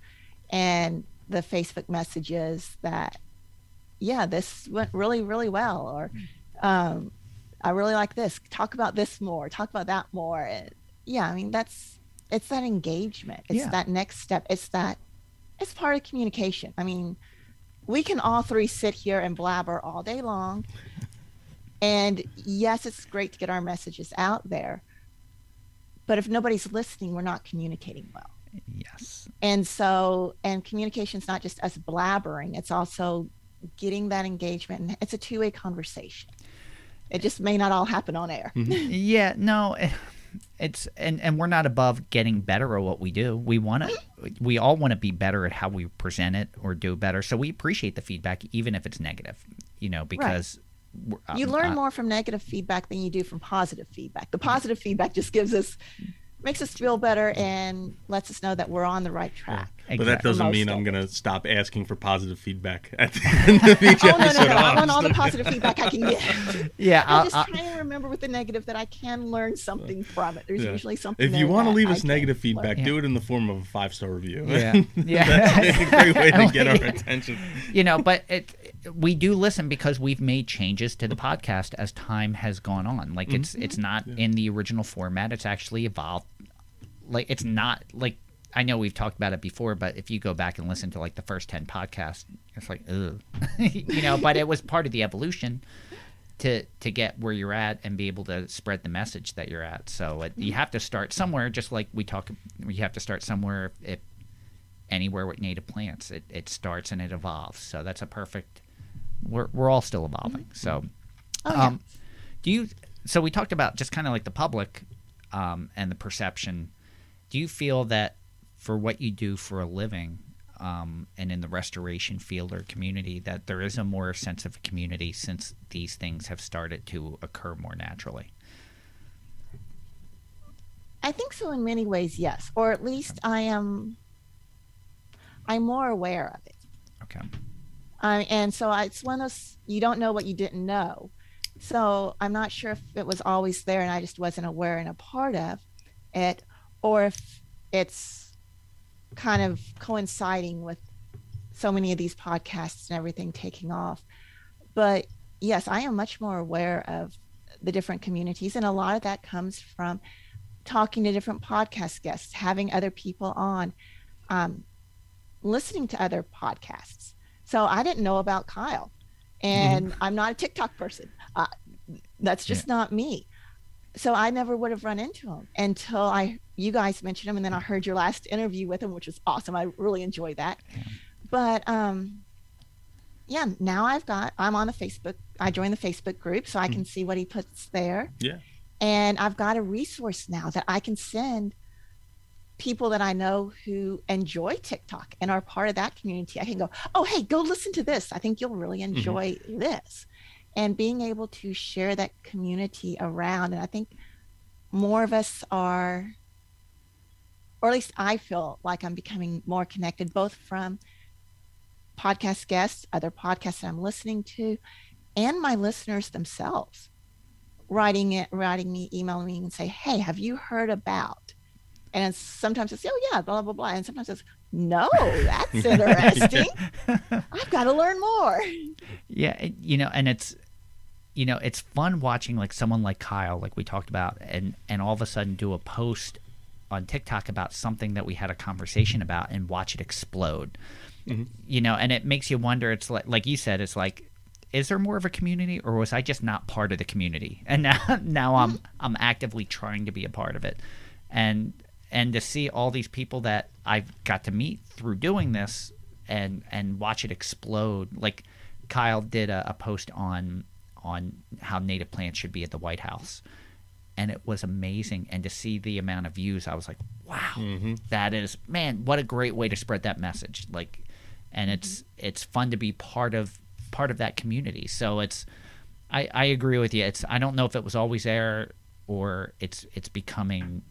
and the Facebook messages that, yeah, this went really, really well, or um, I really like this. Talk about this more. Talk about that more. And, yeah, I mean, that's it's that engagement. It's Yeah. that next step. It's that it's part of communication. I mean, we can all three sit here and blabber all day long. And yes, it's great to get our messages out there. But if nobody's listening, we're not communicating well. yes And so, and communication is not just us blabbering, it's also getting that engagement. And it's a two way conversation. It just may not all happen on air. yeah no eh, it's and and we're not above getting better at what we do we want to we all want to be better at how we present it or do better so we appreciate the feedback even if it's negative you know because we're- You um, learn uh, more from negative feedback than you do from positive feedback. The positive feedback just gives us, makes us feel better and lets us know that we're on the right track. But that doesn't Most mean I'm going to stop asking for positive feedback at the end of each Oh no, no, episode. no! I want all the honestly. positive feedback I can get. Yeah, I'm I'll, just I'll- trying to remember with the negative that I can learn something from it. There's Yeah. usually something. If you want to leave us can negative feedback, Yeah. do it in the form of a five star review. Yeah. Yeah. That's a great way to get our attention. you know, but it we do listen because we've made changes to the podcast as time has gone on. Like it's mm-hmm. it's not in the original format. It's actually evolved. Like it's not like I know we've talked about it before, but if you go back and listen to like the first ten podcasts, it's like ugh, you know. But it was part of the evolution to to get where you're at and be able to spread the message that you're at. So it, you mm-hmm. have to start somewhere, just like we talk. You have to start somewhere. If anywhere with native plants, it, it starts and it evolves. So that's a perfect. We're we're all still evolving. So, Oh, yeah. um, do you? So we talked about just kind of like the public, um, and the perception. Do you feel that for what you do for a living, um, and in the restoration field or community, that there is a more sense of community since these things have started to occur more naturally? I think so in many ways, yes. Or at least I am. I'm more aware of it. Okay. Uh, and so I, it's one of those you don't know what you didn't know. So I'm not sure if it was always there and I just wasn't aware and a part of it, or if it's kind of coinciding with so many of these podcasts and everything taking off. But yes, I am much more aware of the different communities, and a lot of that comes from talking to different podcast guests, having other people on, um, listening to other podcasts. So I didn't know about Kyle, and I'm not a TikTok person. Uh, that's just not me. So I never would have run into him until I you guys mentioned him, and then I heard your last interview with him, which was awesome. I really enjoyed that. But um, yeah, now I've got I'm on the Facebook. I joined the Facebook group so I can see what he puts there Yeah. and I've got a resource now that I can send people that I know who enjoy TikTok and are part of that community. I can go, oh, hey, go listen to this. I think you'll really mm-hmm. enjoy this. And being able to share that community around. And I think more of us are, or at least I feel like I'm becoming more connected, both from podcast guests, other podcasts that I'm listening to, and my listeners themselves writing it, writing me, emailing me, and say, "Hey, have you heard about?" And sometimes it's, "Oh yeah, blah blah blah," and sometimes it's, "No, that's interesting. I've got to learn more." Yeah, it- you know, and it's you know, it's fun watching like someone like Kyle, like we talked about, and and all of a sudden do a post on TikTok about something that we had a conversation about and watch it explode. Mm-hmm. You know, and it makes you wonder. It's like like you said, it's like. Is there more of a community, or was I just not part of the community? And now, now mm-hmm. I'm I'm actively trying to be a part of it, and and to see all these people that I've got to meet through doing this, and and watch it explode. Like Kyle did a, a post on on how native plants should be at the White House, and it was amazing. And to see the amount of views, I was like, wow, mm-hmm. that is man, what a great way to spread that message. Like, and it's it's fun to be part of part of that community. So it's I, I agree with you. It's I don't know if it was always there or it's it's becoming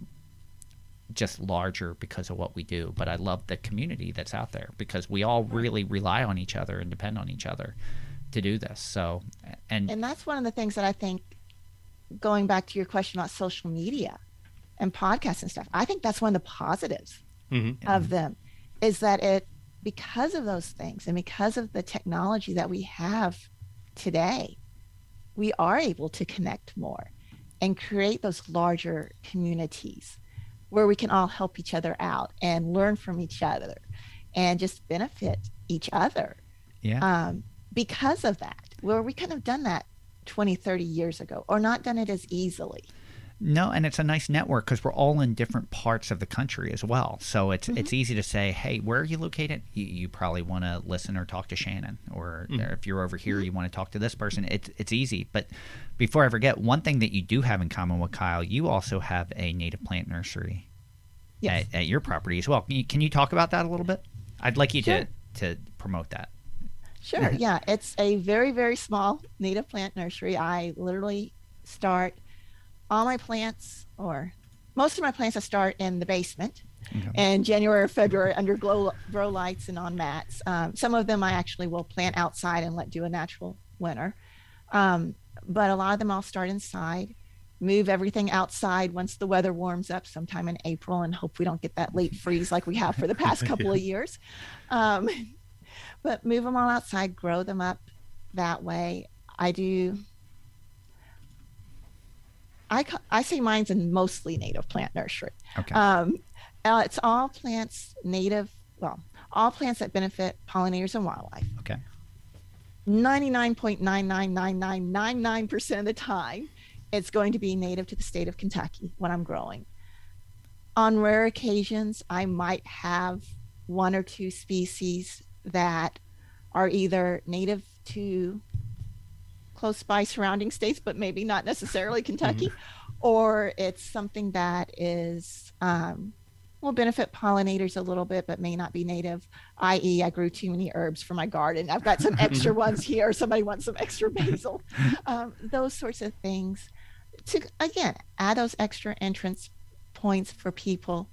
just larger because of what we do. But I love the community that's out there because we all really rely on each other and depend on each other to do this. So and, And that's one of the things that I think, going back to your question about social media and podcasts and stuff, I think that's one of the positives Mhm. of them is that it, because of those things and because of the technology that we have today, we are able to connect more and create those larger communities where we can all help each other out and learn from each other and just benefit each other yeah. um, because of that, where we couldn't have done that 20, 30 years ago or not done it as easily. No, and it's a nice network because we're all in different parts of the country as well. So it's Mm-hmm. it's easy to say, hey, where are you located? You, you probably want to listen or talk to Shannon, or if you're over here, Mm-hmm. you want to talk to this person. It's it's easy. But before I forget, one thing that you do have in common with Kyle, you also have a native plant nursery Yes. at, at your property as well. Can you, can you talk about that a little bit? I'd like you Sure. to to promote that. Sure. Yeah. It's a very, very small native plant nursery. I literally start all my plants, or most of my plants, I start in the basement in January or February under glow, grow lights and on mats. Um, some of them I actually will plant outside and let do a natural winter. Um, but a lot of them I'll start inside, move everything outside once the weather warms up sometime in April and hope we don't get that late freeze like we have for the past couple of years. Um, but move them all outside, grow them up that way. I do. I, I say mine's a mostly native plant nursery. Okay. Um, uh, it's all plants native, well, all plants that benefit pollinators and wildlife. okay. 99.999999% of the time, it's going to be native to the state of Kentucky when I'm growing. On rare occasions, I might have one or two species that are either native to close by surrounding states, but maybe not necessarily Kentucky, or it's something that is um, will benefit pollinators a little bit, but may not be native. I.e., I grew too many herbs for my garden. I've got some extra ones here. Somebody wants some extra basil. Um, those sorts of things. To again add those extra entrance points for people.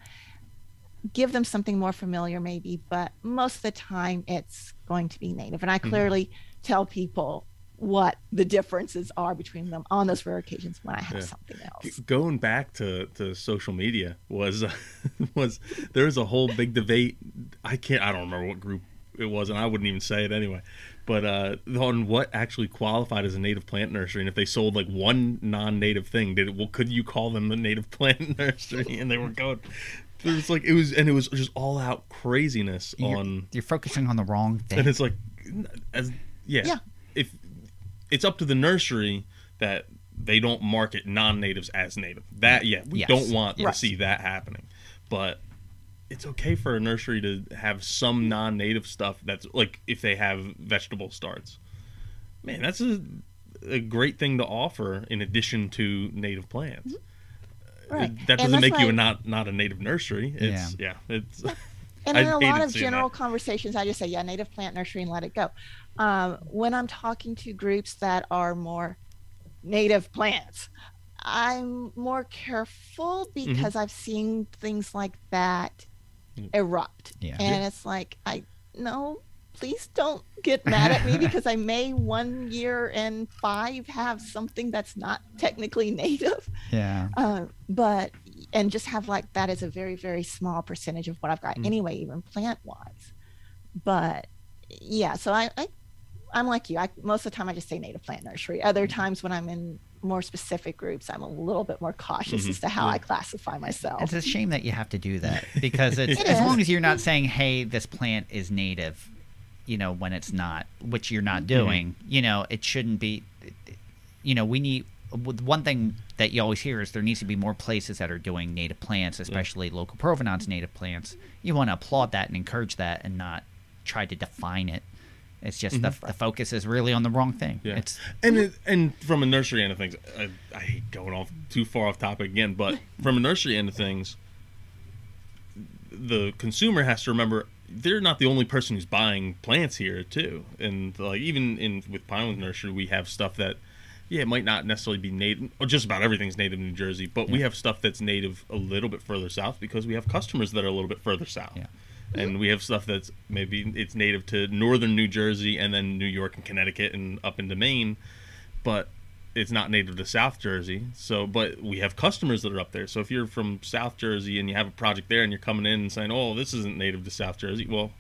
Give them something more familiar, maybe, but most of the time it's going to be native. And I clearly tell people what the differences are between them on those rare occasions when I have Yeah. something else. going back to, to social media was was there was a whole big debate i can't i don't remember what group it was and i wouldn't even say it anyway but uh, on what actually qualified as a native plant nursery and if they sold like one non-native thing did it well could you call them a native plant nursery and they were going it was like it was and it was just all out craziness You're, on you're focusing on the wrong thing. and it's like as yeah, Yeah. if it's up to the nursery that they don't market non-natives as native that yeah we Yes. don't want Right. to see that happening but it's okay for a nursery to have some non-native stuff that's like if they have vegetable starts man that's a, a great thing to offer in addition to native plants mm-hmm. uh, Right. It- that doesn't make you a not not a native nursery it's yeah, it's And in a lot of general that. conversations, I just say, yeah, native plant nursery and let it go. Um, when I'm talking to groups that are more native plants, I'm more careful Mm-hmm. because I've seen things like that erupt. Yeah. And it's like, I no, please don't get mad at me because I may one year in five have something that's not technically native yeah. uh, but and just have like that as a very very small percentage of what I've got Mm. anyway, even plant wise. But yeah, so I, I I'm like you. I most of the time I just say native plant nursery. Other Mm. times when I'm in more specific groups, I'm a little bit more cautious Mhm. as to how Yeah. I classify myself. It's a shame that you have to do that because it's It as is. long as you're not saying, "Hey, this plant is native," you know, when it's not, which you're not doing. You know, it shouldn't be. You know, we need one thing that you always hear is there needs to be more places that are doing native plants, especially local provenance native plants. You want to applaud that and encourage that, and not try to define it. It's just mm-hmm. the, the focus is really on the wrong thing. Yeah. It's and it, and from a nursery end of things, I, I hate going off too far off topic again, but from a nursery end of things, the consumer has to remember they're not the only person who's buying plants here too, and like even in with Pinewood Nursery, we have stuff that. Yeah, it might not necessarily be native, or just about everything's native in New Jersey, but we have stuff that's native a little bit further south because we have customers that are a little bit further south Yeah. And we have stuff that's maybe it's native to northern New Jersey and then New York and Connecticut and up into Maine, but it's not native to South Jersey. So, but we have customers that are up there. So if you're from South Jersey and you have a project there and you're coming in and saying, "Oh, this isn't native to South Jersey," well,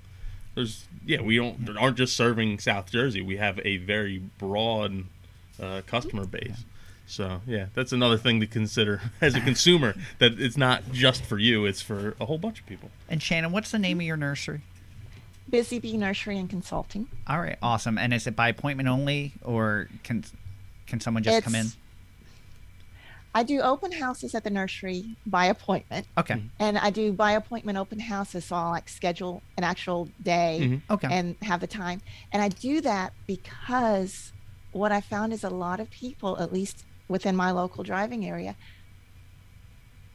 there's yeah, we don't aren't just serving South Jersey. We have a very broad uh, customer base. So yeah, that's another thing to consider as a consumer that it's not just for you; it's for a whole bunch of people. and Shannon, what's the name of your nursery? Busy Bee Nursery and Consulting. All right, awesome. And is it by appointment only, or can can someone just come in? I do open houses at the nursery by appointment. Okay, and I do by appointment open houses, so I'll like schedule an actual day Mhm. okay. and have the time. And I do that because what I found is a lot of people, at least within my local driving area,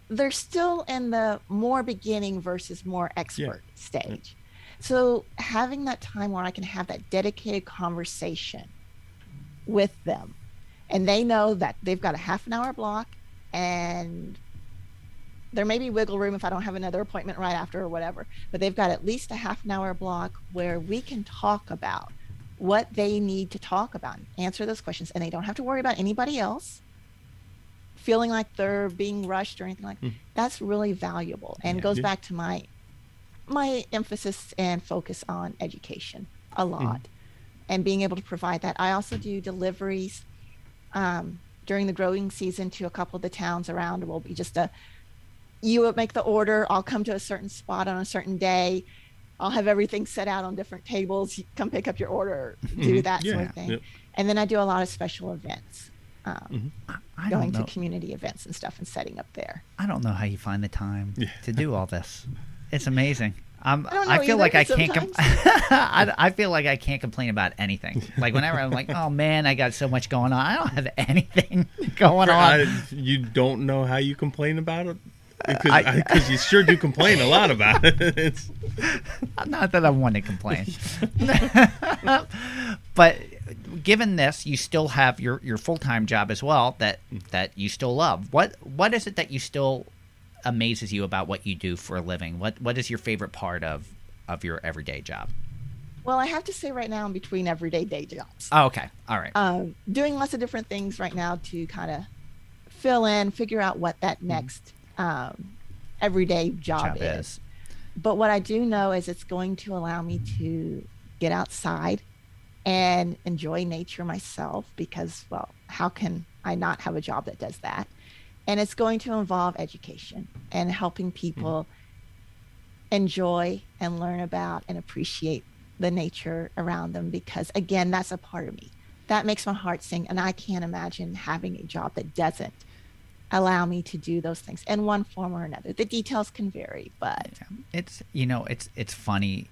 they're still in the more beginning versus more expert stage. So having that time where I can have that dedicated conversation with them and they know that they've got a half an hour block and there may be wiggle room if I don't have another appointment right after or whatever, but they've got at least a half an hour block where we can talk about what they need to talk about, answer those questions, and they don't have to worry about anybody else feeling like they're being rushed or anything like that. That's really valuable and Yeah. goes Yeah. back to my my emphasis and focus on education a mm-hmm. lot and being able to provide that. I also do deliveries um, during the growing season to a couple of the towns around. It will be just a you would make the order. I'll come to a certain spot on a certain day. I'll have everything set out on different tables. You come pick up your order, do mm-hmm. that sort of thing. Yep. And then I do a lot of special events, um, I going to community events and stuff and setting up there. I don't know how you find the time Yeah. to do all this. It's amazing. Um, I don't I feel like I can't. Com- I, I feel like I can't complain about anything. Like whenever I'm like, oh man, I got so much going on. I don't have anything going on. I, you don't know how you complain about it because because you sure do complain a lot about it. It's, Not that I want to complain. but given this, you still have your, your full time job as well that that you still love. What what is it that you still amazes you about what you do for a living? What what is your favorite part of of your everyday job? Well, I have to say right now, I'm between everyday day jobs. Oh, okay. All right. um, doing lots of different things right now to kind of fill in, figure out what that next um, everyday job, Job is. is. But what I do know is it's going to allow me to get outside and enjoy nature myself because, well, how can I not have a job that does that? And it's going to involve education and helping hmm. people enjoy and learn about and appreciate the nature around them because, again, that's a part of me. That makes my heart sing. And I can't imagine having a job that doesn't allow me to do those things in one form or another. The details can vary, but It's you know it's it's funny,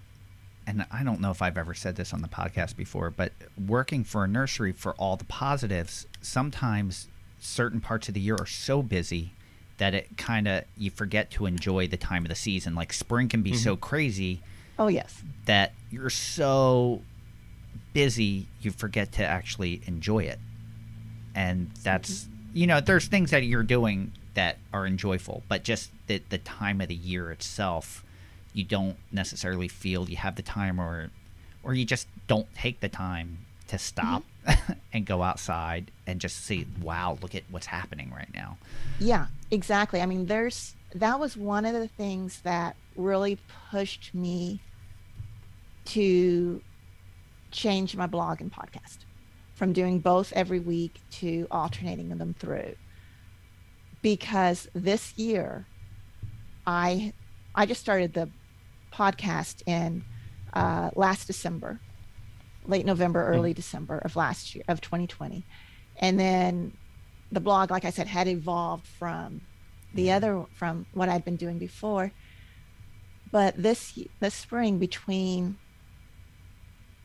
and I don't know if I've ever said this on the podcast before, but working for a nursery for all the positives, sometimes certain parts of the year are so busy that it kind of you forget to enjoy the time of the season. Like spring can be so mm-hmm. crazy oh, yes. that you're so busy you forget to actually enjoy it and that's mm-hmm. you know there's things that you're doing that are enjoyable but just the, the time of the year itself you don't necessarily feel you have the time or or you just don't take the time to stop mm-hmm. and go outside and just see wow look at what's happening right now Yeah, exactly. I mean, there's that was one of the things that really pushed me to change my blog and podcast from doing both every week to alternating them through. Because this year, I I just started the podcast in uh, last December, late November, early December of last year of 2020, and then the blog, like I said, had evolved from the other from what I'd been doing before. But this this spring, between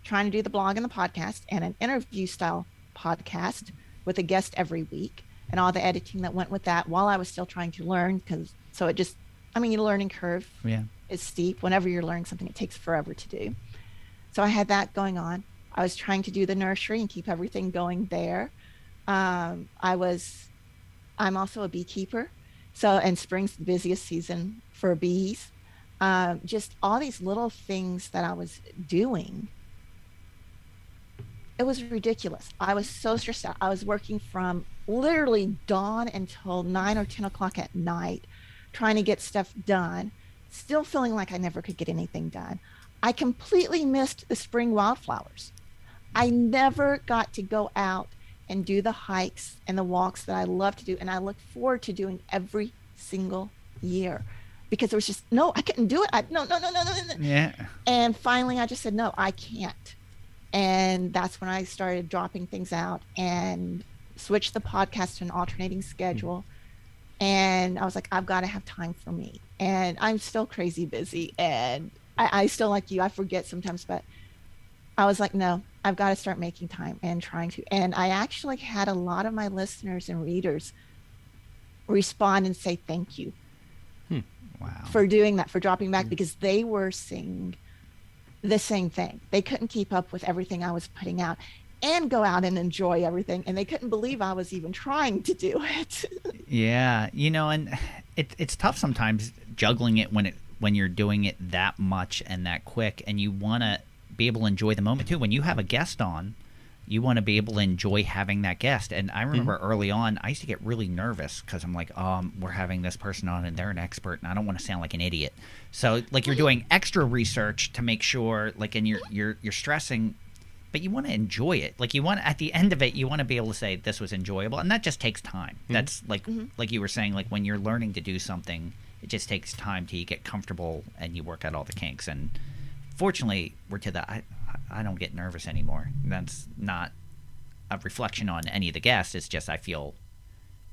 trying to do the blog and the podcast and an interview style podcast with a guest every week and all the editing that went with that while I was still trying to learn because so it just I mean learning curve yeah is steep. Whenever you're learning something, it takes forever to do. So I had that going on. I was trying to do the nursery and keep everything going there. Um, I was, I'm also a beekeeper. So, and spring's the busiest season for bees. Um, just all these little things that I was doing. It was ridiculous. I was so stressed out. I was working from literally dawn until nine or 10 o'clock at night, trying to get stuff done still feeling like I never could get anything done. I completely missed the spring wildflowers. I never got to go out and do the hikes and the walks that I love to do and I look forward to doing every single year because there was just no, I couldn't do it. I no no no no no. no. yeah And finally, I just said, no, I can't. And that's when I started dropping things out and switched the podcast to an alternating schedule. Hmm. And I was like, I've got to have time for me. And I'm still crazy busy. And I, I still, like you, I forget sometimes, but I was like, no, I've got to start making time and trying to. And I actually had a lot of my listeners and readers respond and say thank you hmm. wow for doing that, for dropping back, hmm. because they were seeing the same thing. They couldn't keep up with everything I was putting out. and go out and enjoy everything. And they couldn't believe I was even trying to do it. Yeah, you know, and it, it's tough sometimes juggling it when it when you're doing it that much and that quick, and you want to be able to enjoy the moment too. When you have a guest on, you want to be able to enjoy having that guest. And I remember Mm-hmm. early on, I used to get really nervous because I'm like, um, we're having this person on and they're an expert, and I don't want to sound like an idiot. So like you're doing extra research to make sure, like, and you're you're you're stressing. But you want to enjoy it. Like you want at the end of it, you want to be able to say this was enjoyable, and that just takes time. That's like like you were saying, like when you're learning to do something, it just takes time till you get comfortable and you work out all the kinks. And fortunately, we're to the I I don't get nervous anymore. That's not a reflection on any of the guests. It's just I feel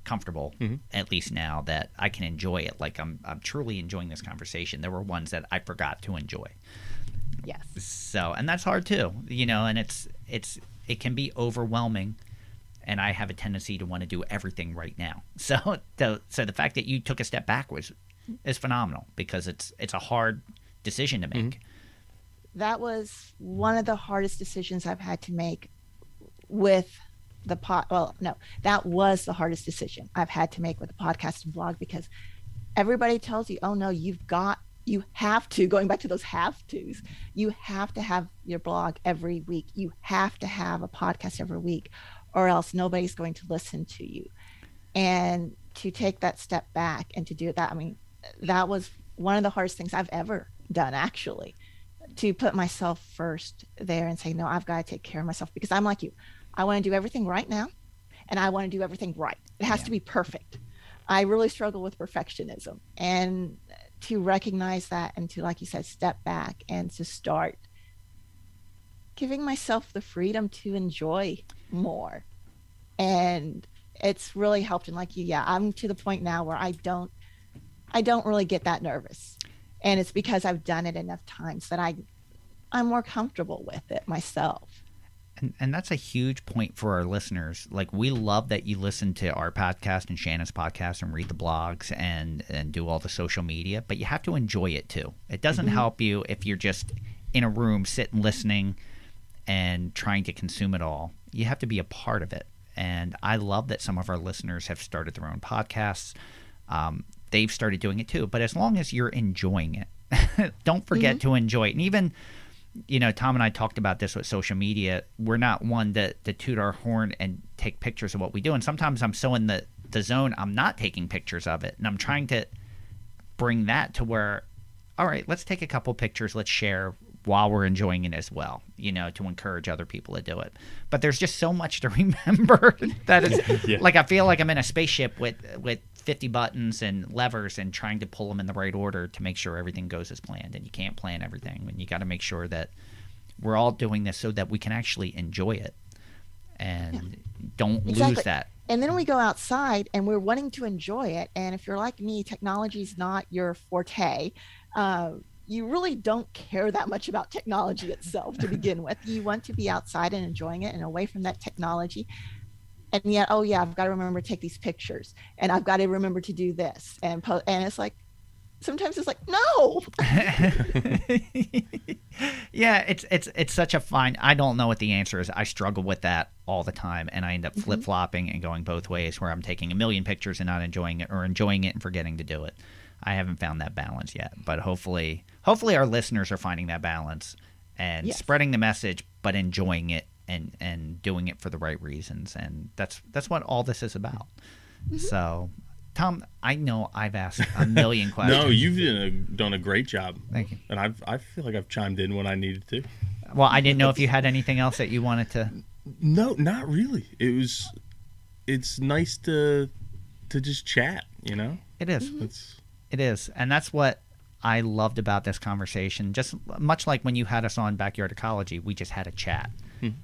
comfortable mm-hmm. at least now that I can enjoy it. Like I'm I'm truly enjoying this conversation. There were ones that I forgot to enjoy. yes. So, and that's hard too, you know, and it's it's it can be overwhelming and I have a tendency to want to do everything right now. So, the so the fact that you took a step back was is phenomenal because it's it's a hard decision to make. Mm-hmm. that was one of the hardest decisions I've had to make with the pod. Well, no, that was the hardest decision I've had to make with the podcast and blog because everybody tells you, oh no, you've got, you have to, going back to those have tos, you have to have your blog every week. You have to have a podcast every week, or else nobody's going to listen to you. And to take that step back and to do that, I mean, that was one of the hardest things I've ever done, actually to put myself first there and say, no, I've got to take care of myself because I'm like you. I want to do everything right now and I want to do everything right. It has Yeah. to be perfect. I really struggle with perfectionism and to recognize that and to, like you said, step back and to start giving myself the freedom to enjoy more. And it's really helped. And like you, yeah, I'm to the point now where I don't, I don't really get that nervous and it's because I've done it enough times that I I'm more comfortable with it myself. And, and that's a huge point for our listeners. Like we love that you listen to our podcast and Shannon's podcast and read the blogs and and do all the social media, but you have to enjoy it too. It doesn't help you if you're just in a room sitting listening and trying to consume it all. You have to be a part of it. And I love that some of our listeners have started their own podcasts. Um, they've started doing it too. But as long as you're enjoying it, don't forget mm-hmm. to enjoy it. And even you know, Tom and I talked about this with social media. We're not one to, to toot our horn and take pictures of what we do. And sometimes I'm so in the, the zone, I'm not taking pictures of it. And I'm trying to bring that to where, all right, let's take a couple pictures, let's share while we're enjoying it as well, you know, to encourage other people to do it. But there's just so much to remember that is Yeah. like I feel like I'm in a spaceship with with 50 buttons and levers and trying to pull them in the right order to make sure everything goes as planned. And you can't plan everything, and you got to make sure that we're all doing this so that we can actually enjoy it and don't lose that. And then we go outside and we're wanting to enjoy it. And if you're like me, technology is not your forte. Uh, you really don't care that much about technology itself to begin with. You want to be outside and enjoying it and away from that technology. And yet, oh yeah, I've got to remember to take these pictures, and I've got to remember to do this, and po- and it's like, sometimes it's like, no, yeah, it's it's it's such a fine. I don't know what the answer is. I struggle with that all the time, and I end up mm-hmm. flip flopping and going both ways, where I'm taking a million pictures and not enjoying it, or enjoying it and forgetting to do it. I haven't found that balance yet, but hopefully, hopefully our listeners are finding that balance and Yes. spreading the message, but enjoying it and and doing it for the right reasons, and that's that's what all this is about. Mm-hmm. So. Tom, I know I've asked a million questions. No, you've done a, done a great job. Thank you. And I've, I feel like I've chimed in when I needed to. Well, I didn't know if you had anything else that you wanted to. No, not really. It was. It's nice to to just chat. You know. It is. Mm-hmm. It's It is. And that's what I loved about this conversation. Just much like when you had us on Backyard Ecology, we just had a chat.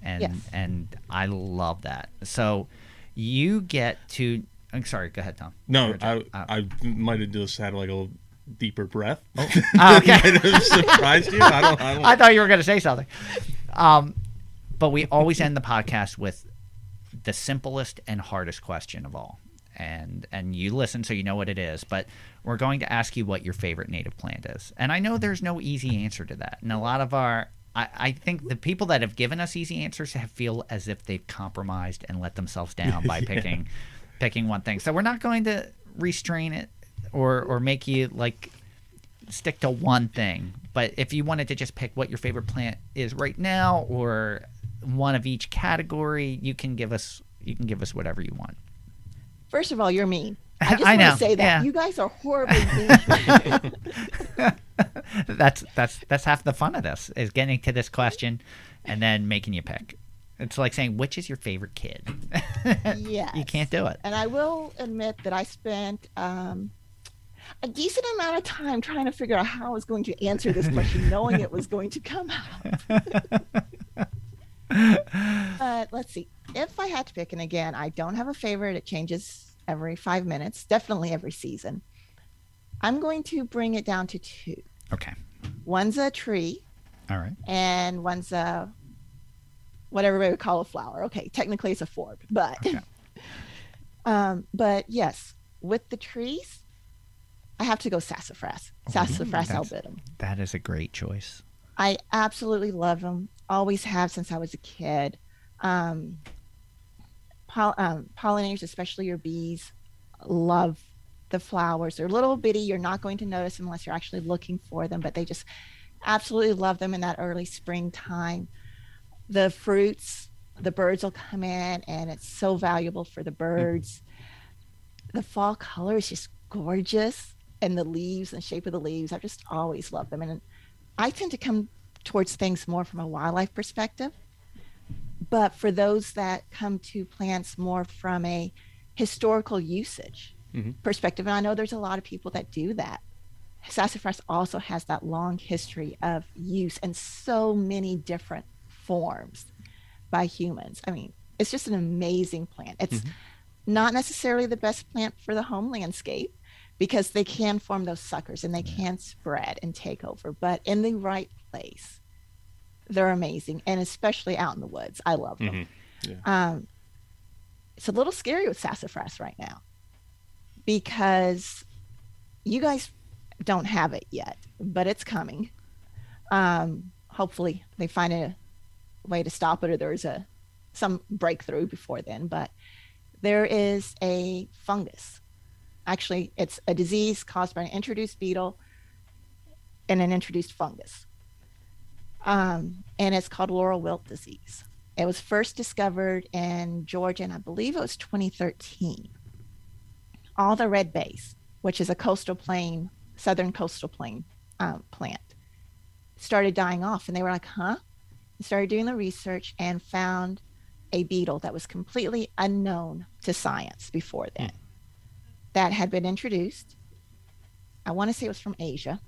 And Yes. and I love that. So you get to I'm sorry, go ahead, Tom. no. I uh, I might have just had like a little deeper breath. oh, okay. might have surprised you. I don't. I don't. I thought you were going to say something. Um, but we always end the podcast with the simplest and hardest question of all. And and you listen so you know what it is, but we're going to ask you what your favorite native plant is. And I know there's no easy answer to that. And a lot of our I, I think the people that have given us easy answers have feel as if they've compromised and let themselves down by picking picking one thing. So we're not going to restrain it or or make you like stick to one thing. But if you wanted to just pick what your favorite plant is right now or one of each category, you can give us you can give us whatever you want. First of all, you're mean. I just I want know, to say that yeah. you guys are horribly mean. that's that's that's half the fun of this is getting to this question and then making you pick. It's like saying which is your favorite kid. yes. you can't do it. And I will admit that I spent um, a decent amount of time trying to figure out how I was going to answer this question, knowing it was going to come out. but let's see. If I had to pick, and again, I don't have a favorite, it changes every five minutes, definitely every season. I'm going to bring it down to two. Okay. One's a tree, All right. and one's a whatever we would call a flower. Okay, technically it's a forb, but Okay. um, but yes, with the trees, I have to go sassafras, sassafras that's- albidum. That is a great choice. I absolutely love them. Always have since I was a kid. Um, poll- um, pollinators, especially your bees, love the flowers. They're little bitty. You're not going to notice them unless you're actually looking for them, but they just absolutely love them in that early springtime. The fruits, the birds will come in, and it's so valuable for the birds. The fall color is just gorgeous, and the leaves and shape of the leaves. I've just always love them. And I tend to come towards things more from a wildlife perspective. But for those that come to plants more from a historical usage Mhm. perspective, and I know there's a lot of people that do that. Sassafras also has that long history of use in so many different forms by humans. I mean, it's just an amazing plant. It's not necessarily the best plant for the home landscape because they can form those suckers and they can spread and take over, but in the right place, they're amazing. And especially out in the woods, I love them. Um, it's a little scary with sassafras right now because you guys don't have it yet, but it's coming. Um, hopefully, they find a way to stop it, or there's a some breakthrough before then. But there is a fungus. Actually, it's a disease caused by an introduced beetle and an introduced fungus, um, and it's called laurel wilt disease. It was first discovered in Georgia, and I believe it was 2013 all the red bays, which is a coastal plain, southern coastal plain um, plant, started dying off. And they were like, huh? And started doing the research and found a beetle that was completely unknown to science before then that had been introduced. I want to say it was from Asia,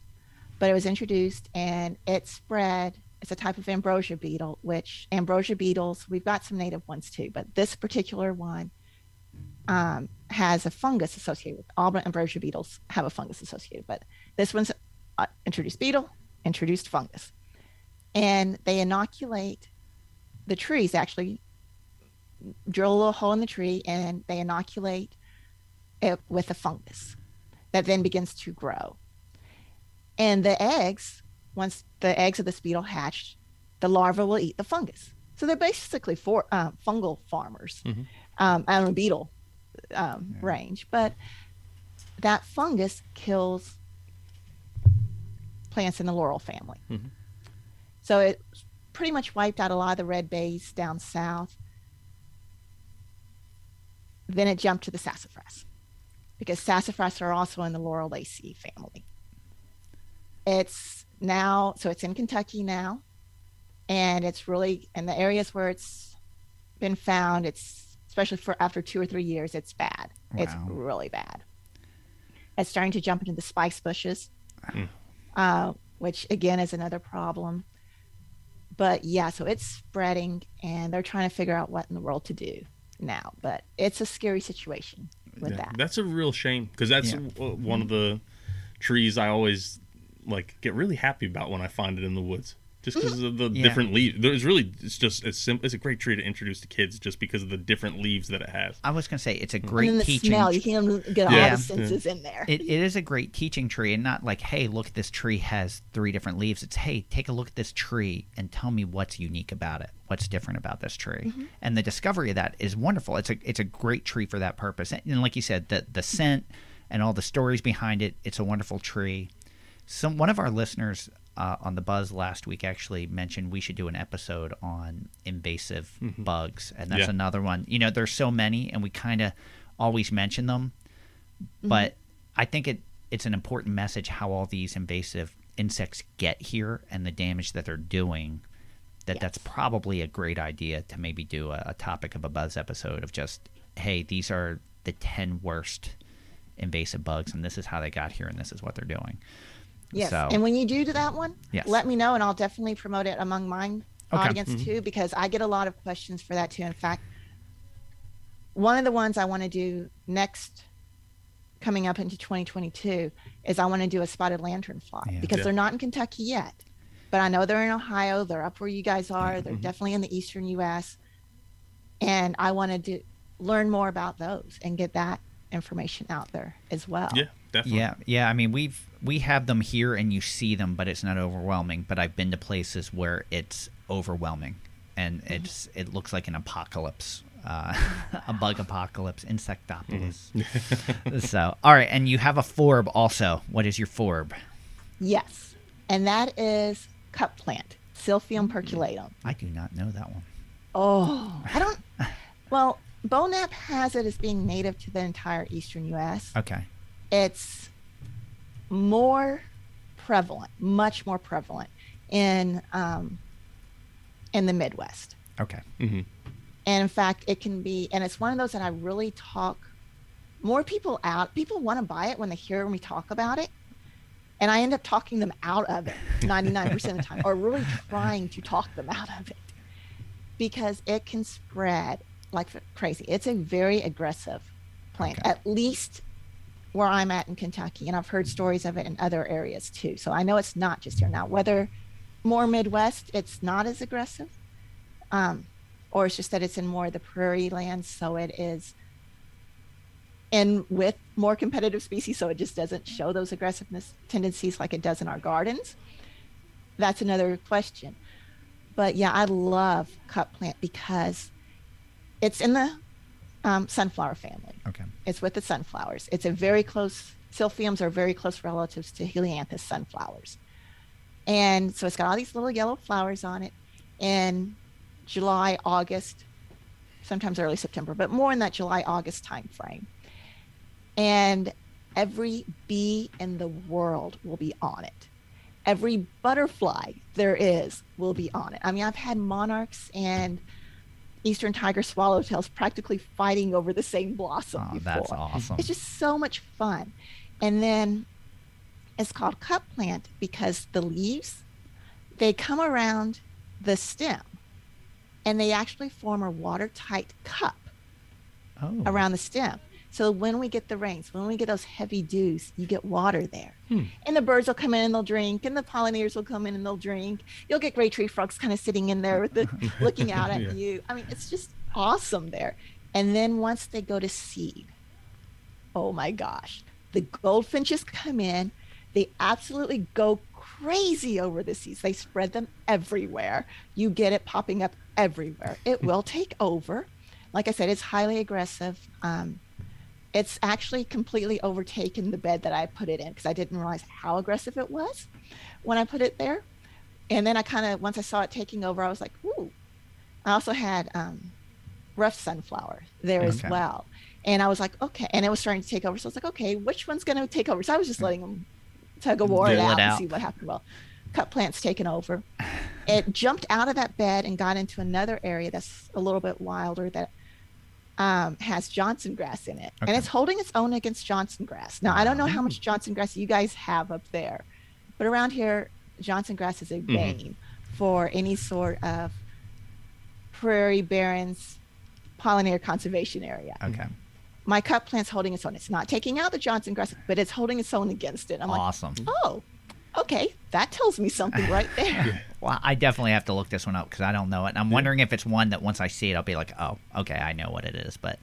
but it was introduced and it spread. It's a type of ambrosia beetle, which ambrosia beetles, we've got some native ones too, but this particular one um, has a fungus associated with all ambrosia beetles have a fungus associated, but this one's uh, introduced beetle, introduced fungus, and they inoculate the trees. Actually, drill a little hole in the tree and they inoculate it with a fungus that then begins to grow. And the eggs, once the eggs of this beetle hatch, the larva will eat the fungus. So they're basically for uh, fungal farmers, um, I don't beetle um, range, but that fungus kills plants in the laurel family. So it pretty much wiped out a lot of the red bays down south. Then it jumped to the sassafras because sassafras are also in the Lauraceae family. It's now, so it's in Kentucky now, and it's really in the areas where it's been found. It's especially for after two or three years, it's bad. It's really bad. It's starting to jump into the spice bushes, uh, which again is another problem. But yeah, so it's spreading, and they're trying to figure out what in the world to do now. But it's a scary situation with Yeah, that. That's a real shame because that's Yeah. w- one of the trees I always like get really happy about when I find it in the woods. just because of the Yeah. different leaves. There's really it's just it's simple. It's a great tree to introduce to kids just because of the different leaves that it has. I was gonna say it's a and great then the teaching. smell, you can get Yeah. all the senses in there. it, it is a great teaching tree and not like hey look this tree has three different leaves it's hey take a look at this tree and tell me what's unique about it what's different about this tree Mm-hmm. and the discovery of that is wonderful it's a it's a great tree for that purpose and, and like you said the the scent and all the stories behind it it's a wonderful tree some one of our listeners uh, on the buzz last week actually mentioned we should do an episode on invasive bugs and that's Yeah. another one you know there's so many and we kind of always mention them but I think it it's an important message how all these invasive insects get here and the damage that they're doing. That that's probably a great idea to maybe do a, a topic of a buzz episode of just hey these are the ten worst invasive bugs and this is how they got here and this is what they're doing. Yes. So And when you do that one, Yes. let me know and I'll definitely promote it among mine Okay. audience mm-hmm. too because I get a lot of questions for that too. In fact, one of the ones I want to do next coming up into 2022 is I want to do a spotted lanternfly Yeah. because Yeah. they're not in Kentucky yet. But I know they're in Ohio, they're up where you guys are, they're mm-hmm. definitely in the eastern US. And I wanted to learn more about those and get that information out there as well. Yeah, definitely. Yeah, yeah. I mean, we've we have them here, and you see them, but it's not overwhelming. But I've been to places where it's overwhelming, and mm-hmm. it's it looks like an apocalypse, uh, a bug apocalypse, insectopolis. Mm-hmm. so, all right, and you have a forb also. What is your forb? Yes. And that is cup plant, Silphium mm-hmm. perfoliatum. I do not know that one. Oh, I don't. Well, Bonap has it as being native to the entire eastern U.S. Okay. It's more prevalent, much more prevalent in um, in the Midwest. Okay. And in fact, it can be, and it's one of those that I really talk more people out. People want to buy it when they hear me talk about it. And I end up talking them out of it 99% of the time, or really trying to talk them out of it because it can spread like crazy. It's a very aggressive plant, Okay. at least where I'm at in Kentucky. And I've heard stories of it in other areas too. So I know it's not just here. Now, whether more Midwest, it's not as aggressive um, or it's just that it's in more of the prairie lands, so it is in with more competitive species, so it just doesn't show those aggressiveness tendencies like it does in our gardens. That's another question. But yeah, I love cup plant because it's in the um, sunflower family. Okay. It's with the sunflowers. It's a very close, Silphiums are very close relatives to Helianthus sunflowers. And so it's got all these little yellow flowers on it in July, August, sometimes early September, but more in that July, August time frame. And every bee in the world will be on it. Every butterfly there is will be on it. I mean, I've had monarchs and eastern tiger swallowtails practically fighting over the same blossom Oh, before. that's awesome. It's just so much fun. And then it's called cup plant because the leaves they come around the stem and they actually form a watertight cup Oh. around the stem. So when we get the rains, when we get those heavy dews, you get water there. And the birds will come in and they'll drink, and the pollinators will come in and they'll drink. You'll get gray tree frogs kind of sitting in there with the looking out at Yeah. you. I mean, it's just awesome there. And then once they go to seed, oh my gosh, the goldfinches come in. They absolutely go crazy over the seeds. They spread them everywhere. You get it popping up everywhere. It will take over. Like I said, it's highly aggressive. Um, it's actually completely overtaken the bed that I put it in because I didn't realize how aggressive it was when I put it there. And then I kind of, once I saw it taking over, I was like, ooh. I also had um, rough sunflower there as well. And I was like, okay. And it was starting to take over. So I was like, okay, which one's going to take over? So I was just letting them tug a war it it out, and see what happened. Well, cup plant's taken over. It jumped out of that bed and got into another area that's a little bit wilder that um, has Johnson grass in it, Okay. and it's holding its own against Johnson grass. Now I don't know how much Johnson grass you guys have up there, but around here, Johnson grass is a bane for any sort of prairie barrens pollinator conservation area. Okay. My cup plant's holding its own. It's not taking out the Johnson grass, but it's holding its own against it. I'm like, Awesome. oh, okay, that tells me something right there. Well, I definitely have to look this one up because I don't know it. And I'm wondering if it's one that once I see it, I'll be like, oh, okay, I know what it is. But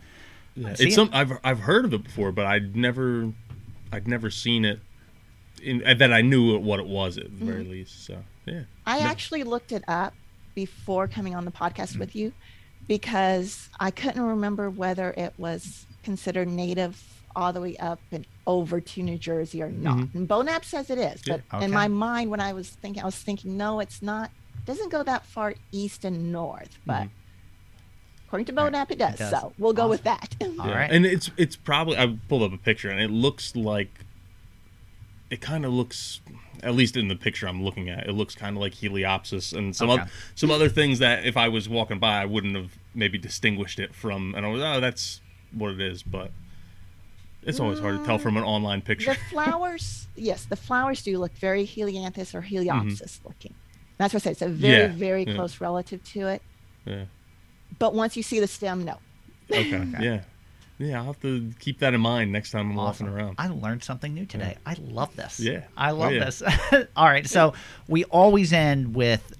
Yeah, See it's it? some I've I've heard of it before, but I'd never I'd never seen it. In, and that I knew what it was at the very least. So yeah, I No. actually looked it up before coming on the podcast Mm. with you because I couldn't remember whether it was considered native all the way up and over to New Jersey or not. And Bonap says it is, Mm-hmm. Yeah. but Okay. in my mind, when I was thinking, I was thinking, no, it's not. Doesn't go that far east and north, but according to Right. Bonap, it does. does. So we'll go with that. All yeah. right. And it's it's probably I pulled up a picture and it looks like it kind of looks at least in the picture I'm looking at it looks kind of like Heliopsis and some Okay. oth- some other things that if I was walking by I wouldn't have maybe distinguished it from and I was oh that's what it is but it's always hard to tell from an online picture. the flowers, yes, the flowers do look very Helianthus or Heliopsis looking. That's what I said. It's a very, Mm-hmm. Yeah, very yeah. close relative to it. yeah. But once you see the stem, no. Okay. Yeah. Yeah, I'll have to keep that in mind next time I'm walking around. I learned something new today. I love this. Yeah. I Oh, love yeah. this. All right. So we always end with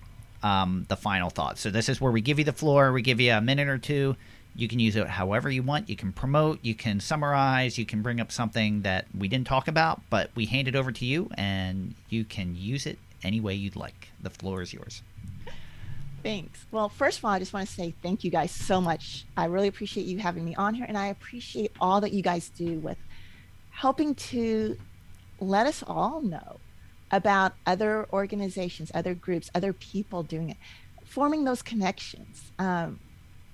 um, the final thoughts. So this is where we give you the floor. We give you a minute or two. You can use it however you want. You can promote. You can summarize. You can bring up something that we didn't talk about, but we hand it over to you, and you can use it any way you'd like. The floor is yours. Thanks. Well, first of all, I just want to say thank you guys so much. I really appreciate you having me on here, and I appreciate all that you guys do with helping to let us all know about other organizations, other groups, other people doing it, forming those connections. Um,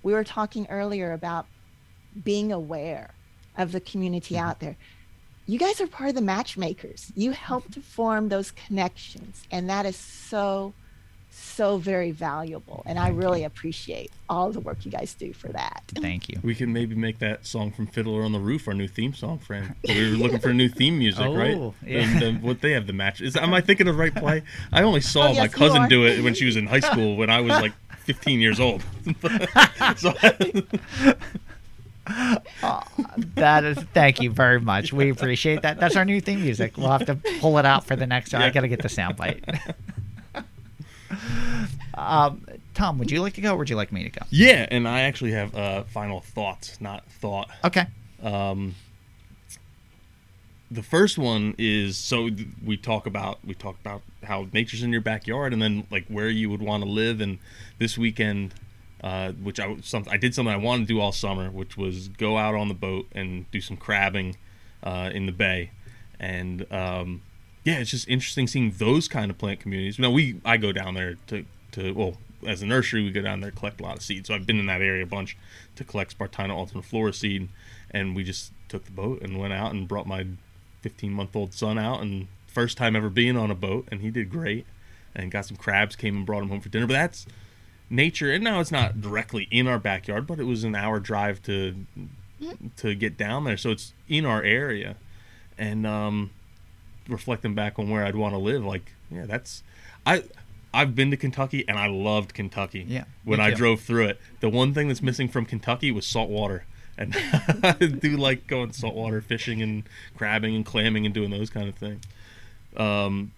we were talking earlier about being aware of the community out there. You guys are part of the matchmakers. You help to form those connections, and that is so so very valuable and i really appreciate all the work you guys do for that Thank you. We can maybe make that song from Fiddler on the Roof our new theme song, friend. We were looking for new theme music, right? Oh, yeah. And, uh, what they have the match is. Am I thinking of the right play? I only saw Oh, my yes, you cousin are. do it when she was in high school when I was like 15 years old. so, That is. Thank you very much. We appreciate that. That's our new theme music. We'll have to pull it out for the next. I Yeah. got to get the soundbite. um, Tom, would you like to go, or would you like me to go? yeah, and I actually have uh, final thoughts, not thought. Okay. The first one is so we talk about we talk about how nature's in your backyard and then like where you would want to live. And this weekend uh, which I something I did something I wanted to do all summer which was go out on the boat and do some crabbing uh, in the bay. And um, yeah it's just interesting seeing those kind of plant communities. Now we I go down there to to well as a nursery we go down there collect a lot of seeds so I've been in that area a bunch to collect Spartina alterniflora seed. And we just took the boat and went out and brought my 15 month old son out and first time ever being on a boat and he did great. And got some crabs came and brought him home for dinner. But that's nature and now it's not directly in our backyard but it was an hour drive to to get down there. So it's in our area. And um reflecting back on where I'd want to live like yeah that's I I've been to Kentucky and I loved Kentucky Yeah, when I drove through it. The one thing that's missing from Kentucky was salt water and I do like going saltwater fishing and crabbing and clamming and doing those kind of things. Um,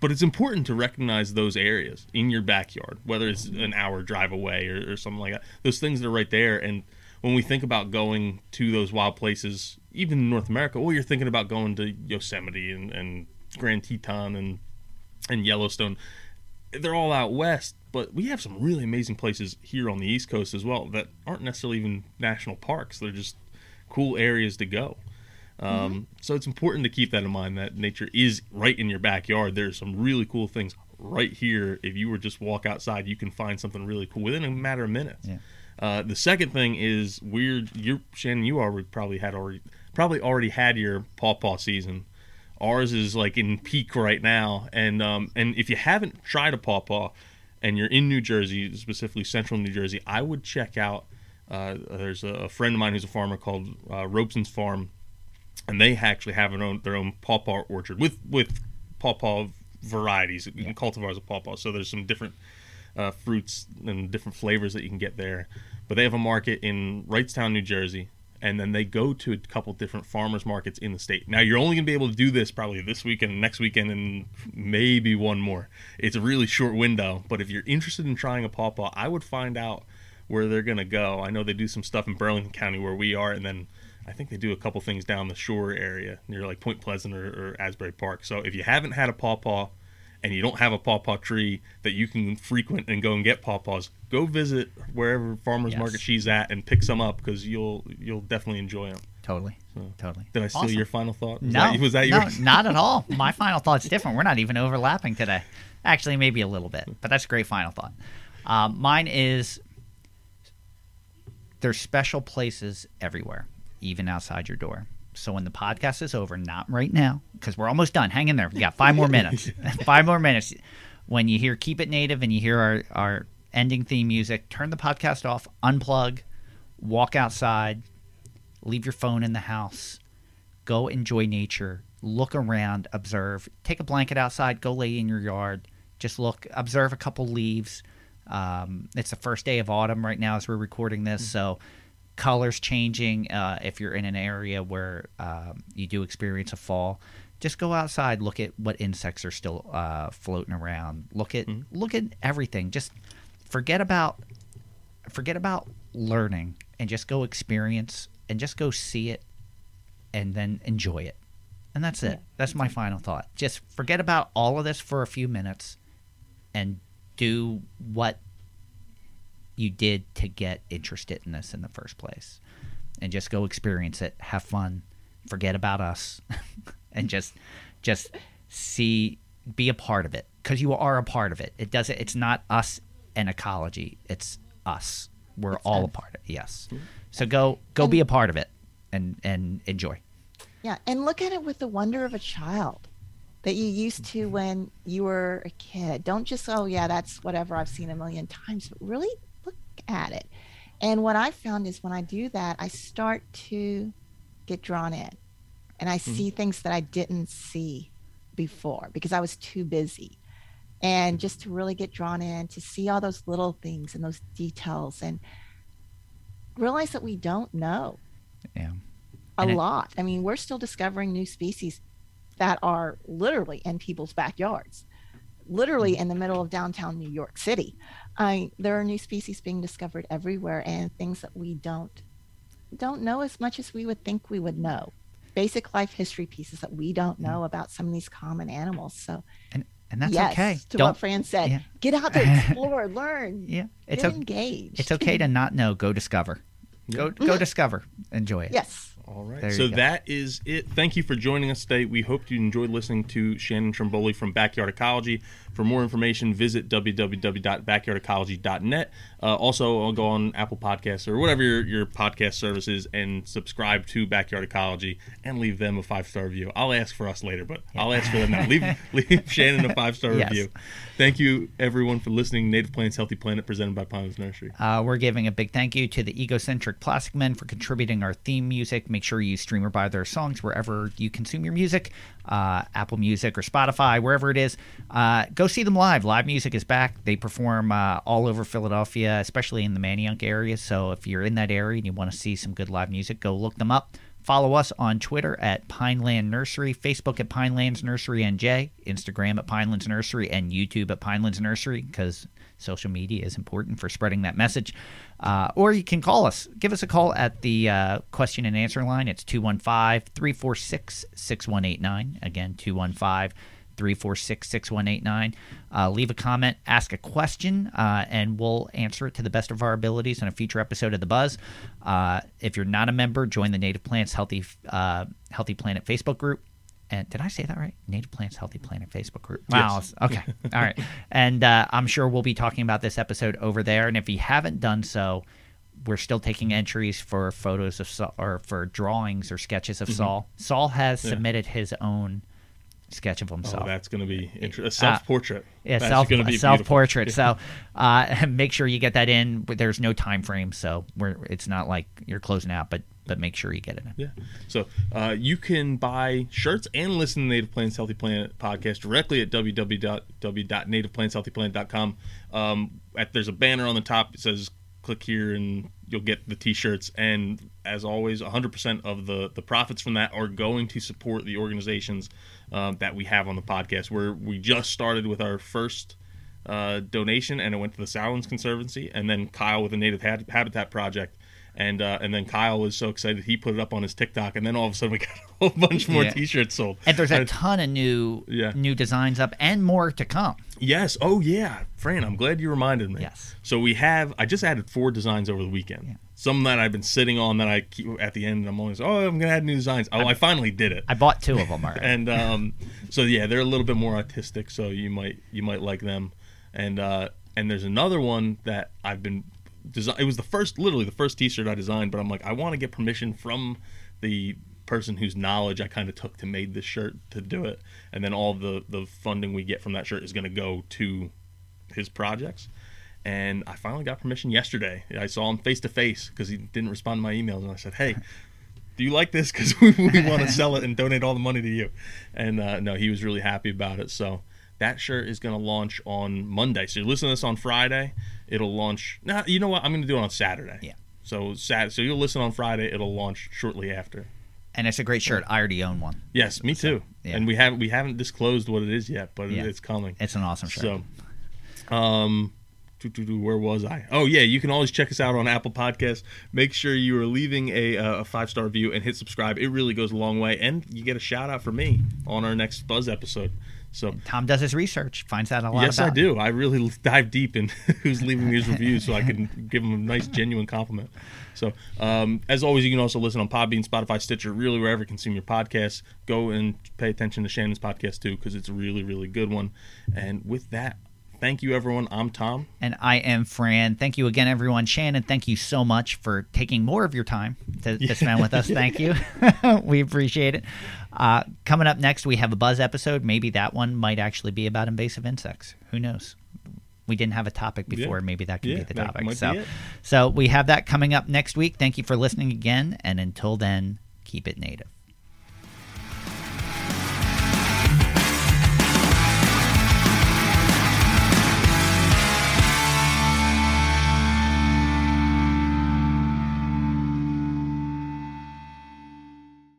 but it's important to recognize those areas in your backyard, whether it's an hour drive away or, or something like that. Those things that are right there. And when we think about going to those wild places, even in North America, or you're thinking about going to Yosemite and, and Grand Teton and and Yellowstone, they're all out west. But we have some really amazing places here on the East Coast as well that aren't necessarily even national parks. They're just cool areas to go. Um, So it's important to keep that in mind that nature is right in your backyard. There's some really cool things right here. If you were just walk outside, you can find something really cool within a matter of minutes. Yeah. Uh, the second thing is weird. You Shannon, you already probably had already probably already had your pawpaw season. Ours is like in peak right now, and um, and if you haven't tried a pawpaw, and you're in New Jersey, specifically Central New Jersey, I would check out. Uh, there's a, a friend of mine who's a farmer called uh, Robeson's Farm, and they actually have their own their own pawpaw orchard with with pawpaw varieties and cultivars of pawpaw. So there's some different uh, fruits and different flavors that you can get there. But they have a market in Wrightstown, New Jersey, and then they go to a couple different farmers markets in the state. Now you're only going to be able to do this probably this weekend, next weekend, and maybe one more. It's a really short window, but if you're interested in trying a pawpaw, I would find out where they're going to go. I know they do some stuff in Burlington County where we are, and then I think they do a couple things down the shore area near like Point Pleasant or, or Asbury Park. So if you haven't had a pawpaw and you don't have a pawpaw tree that you can frequent and go and get pawpaws, go visit wherever farmers Yes. market she's at and pick some up because you'll you'll definitely enjoy them. Totally. Totally. Did I steal Awesome. your final thought? Was No, that, was that no, yours? not at all. My final thought's different. We're not even overlapping today. Actually, maybe a little bit, but that's a great final thought. Um, mine is there's special places everywhere, even outside your door. So when the podcast is over, not right now, because we're almost done. Hang in there. We got five more minutes. five more minutes. When you hear "Keep It Native" and you hear our our ending theme music, turn the podcast off, unplug, walk outside, leave your phone in the house, go enjoy nature, look around, observe, take a blanket outside, go lay in your yard, just look, observe a couple leaves. Um, it's the first day of autumn right now as we're recording this, so colors changing. Uh, if you're in an area where um, you do experience a fall, just go outside, look at what insects are still uh, floating around. Look at look at everything. Just forget about forget about learning and just go experience and just go see it and then enjoy it. And that's it. That's my final thought. Just forget about all of this for a few minutes and do what you did to get interested in this in the first place. And just go experience it, have fun, forget about us and just just see be a part of it because you are a part of it. It doesn't it's not us and ecology. It's us. We're It's all a part of it. Yes. So go go be a part of it and and enjoy. Yeah, and look at it with the wonder of a child that you used Mm-hmm. to when you were a kid. Don't just oh yeah, that's whatever I've seen a million times, but really at it. And what I found is when I do that, I start to get drawn in, and I mm-hmm. see things that I didn't see before because I was too busy. And mm-hmm. just to really get drawn in to see all those little things and those details and realize that we don't know Yeah. a And it- lot. I mean, we're still discovering new species that are literally in people's backyards, literally Mm. in the middle of downtown New York City. I, there are new species being discovered everywhere, and things that we don't don't know as much as we would think we would know. Basic life history pieces that we don't know about some of these common animals. So, And and Mm. that's yes, okay. to Don't what Fran said, yeah. get out there, explore, learn, Yeah. It's get o- engaged. it's okay to not know, go discover. Go go discover. Enjoy it. Yes. All right. There so that is it. Thank you for joining us today. We hope you enjoyed listening to Shannon Trimboli from Backyard Ecology. For more information, visit www.backyardecology.net. Uh, also, I'll go on Apple Podcasts or whatever your, your podcast service is and subscribe to Backyard Ecology and leave them a five star review. I'll ask for us later, but I'll ask for them now. Leave, leave Shannon a five star Yes. review. Thank you, everyone, for listening. Native Plants, Healthy Planet, presented by Pines Nursery. Uh, we're giving a big thank you to the Egocentric Plastic Men for contributing our theme music. Make sure you stream or buy their songs wherever you consume your music, uh, Apple Music or Spotify, wherever it is. Uh, go see them live. Live music is back. They perform uh, all over Philadelphia, especially in the Manayunk area. So if you're in that area and you want to see some good live music, go look them up. Follow us on Twitter at Pineland Nursery, Facebook at Pinelands Nursery NJ, Instagram at Pinelands Nursery, and YouTube at Pinelands Nursery because social media is important for spreading that message. Uh, or you can call us. Give us a call at the uh, question and answer line. It's 215 346 6189. Again, 215 346 6189. Uh, leave a comment, ask a question, uh, and we'll answer it to the best of our abilities in a future episode of The Buzz. Uh, if you're not a member, join the Native Plants Healthy, uh, Healthy Planet Facebook group. And did I say that right? Native Plants Healthy Planet Facebook group. Wow. Yes. Okay. All right. And uh, I'm sure we'll be talking about this episode over there. And if you haven't done so, we're still taking entries for photos of Saul, or for drawings or sketches of Saul. Saul has Yeah. submitted his own sketch of himself. Oh, that's going to be inter- a self portrait. Yeah, that's self gonna be self-portrait. So uh, make sure you get that in. There's no time frame, so we're it's not like you're closing out, but but make sure you get it. Yeah. So uh, you can buy shirts and listen to Native Plants Healthy Planet podcast directly at www.nativeplantshealthyplanet.com. Um, at, there's a banner on the top. It says click here and you'll get the t-shirts and as always 100% of the the profits from that are going to support the organizations um, that we have on the podcast where we just started with our first uh, donation and it went to the Sourlands Conservancy and then Kyle with the Native Habitat Project and uh, and then Kyle was so excited he put it up on his TikTok, and then all of a sudden we got a whole bunch more Yeah. T-shirts sold. And there's a ton of new Yeah. new designs up and more to come. Yes. Oh yeah, Fran. I'm glad you reminded me. Yes. So we have. I just added four designs over the weekend. Some that I've been sitting on that I keep at the end. I'm always, oh, I'm gonna add new designs. Oh, I, finally did it. I bought two of them already. and um, so yeah, they're a little bit more artistic. So you might you might like them. And uh, and there's another one that I've been design. It was the first, literally the first T-shirt I designed. But I'm like, I want to get permission from the person whose knowledge I kind of took to made this shirt to do it, and then all the the funding we get from that shirt is going to go to his projects. And I finally got permission yesterday. I saw him face to face because he didn't respond to my emails, and I said, "Hey, do you like this? Because we, we want to sell it and donate all the money to you." And uh, no, he was really happy about it. So that shirt is going to launch on Monday. So you're listening to this on Friday. It'll launch. Now you know what? I'm going to do it on Saturday. Yeah. So Sat. So you'll listen on Friday. It'll launch shortly after. and it's a great shirt. I already own one. Yes, me too. yeah. And we haven't we haven't disclosed what it is yet, but Yeah. it's coming. It's an awesome shirt. So, um, where was I? Oh yeah, you can always check us out on Apple Podcasts. Make sure you are leaving a, uh, a five star review and hit subscribe. It really goes a long way, and you get a shout out from me on our next Buzz episode. So. Tom does his research, finds out a lot Yes, I do. I really dive deep in who's leaving these reviews so I can give them a nice, genuine compliment. So, um, as always, you can also listen on Podbean, Spotify, Stitcher, really wherever you consume your podcasts. Go and pay attention to Shannon's podcast too, because it's a really, really good one. And with that, thank you, everyone. I'm Tom. And I am Fran. Thank you again, everyone. Shannon, thank you so much for taking more of your time to, to spend with us. Thank you. we appreciate it. Uh, coming up next, we have a Buzz episode. Maybe that one might actually be about invasive insects. Who knows? We didn't have a topic before. Yeah. Maybe that could Yeah, be the topic. so, so we have that coming up next week. Thank you for listening again. And until then, keep it native.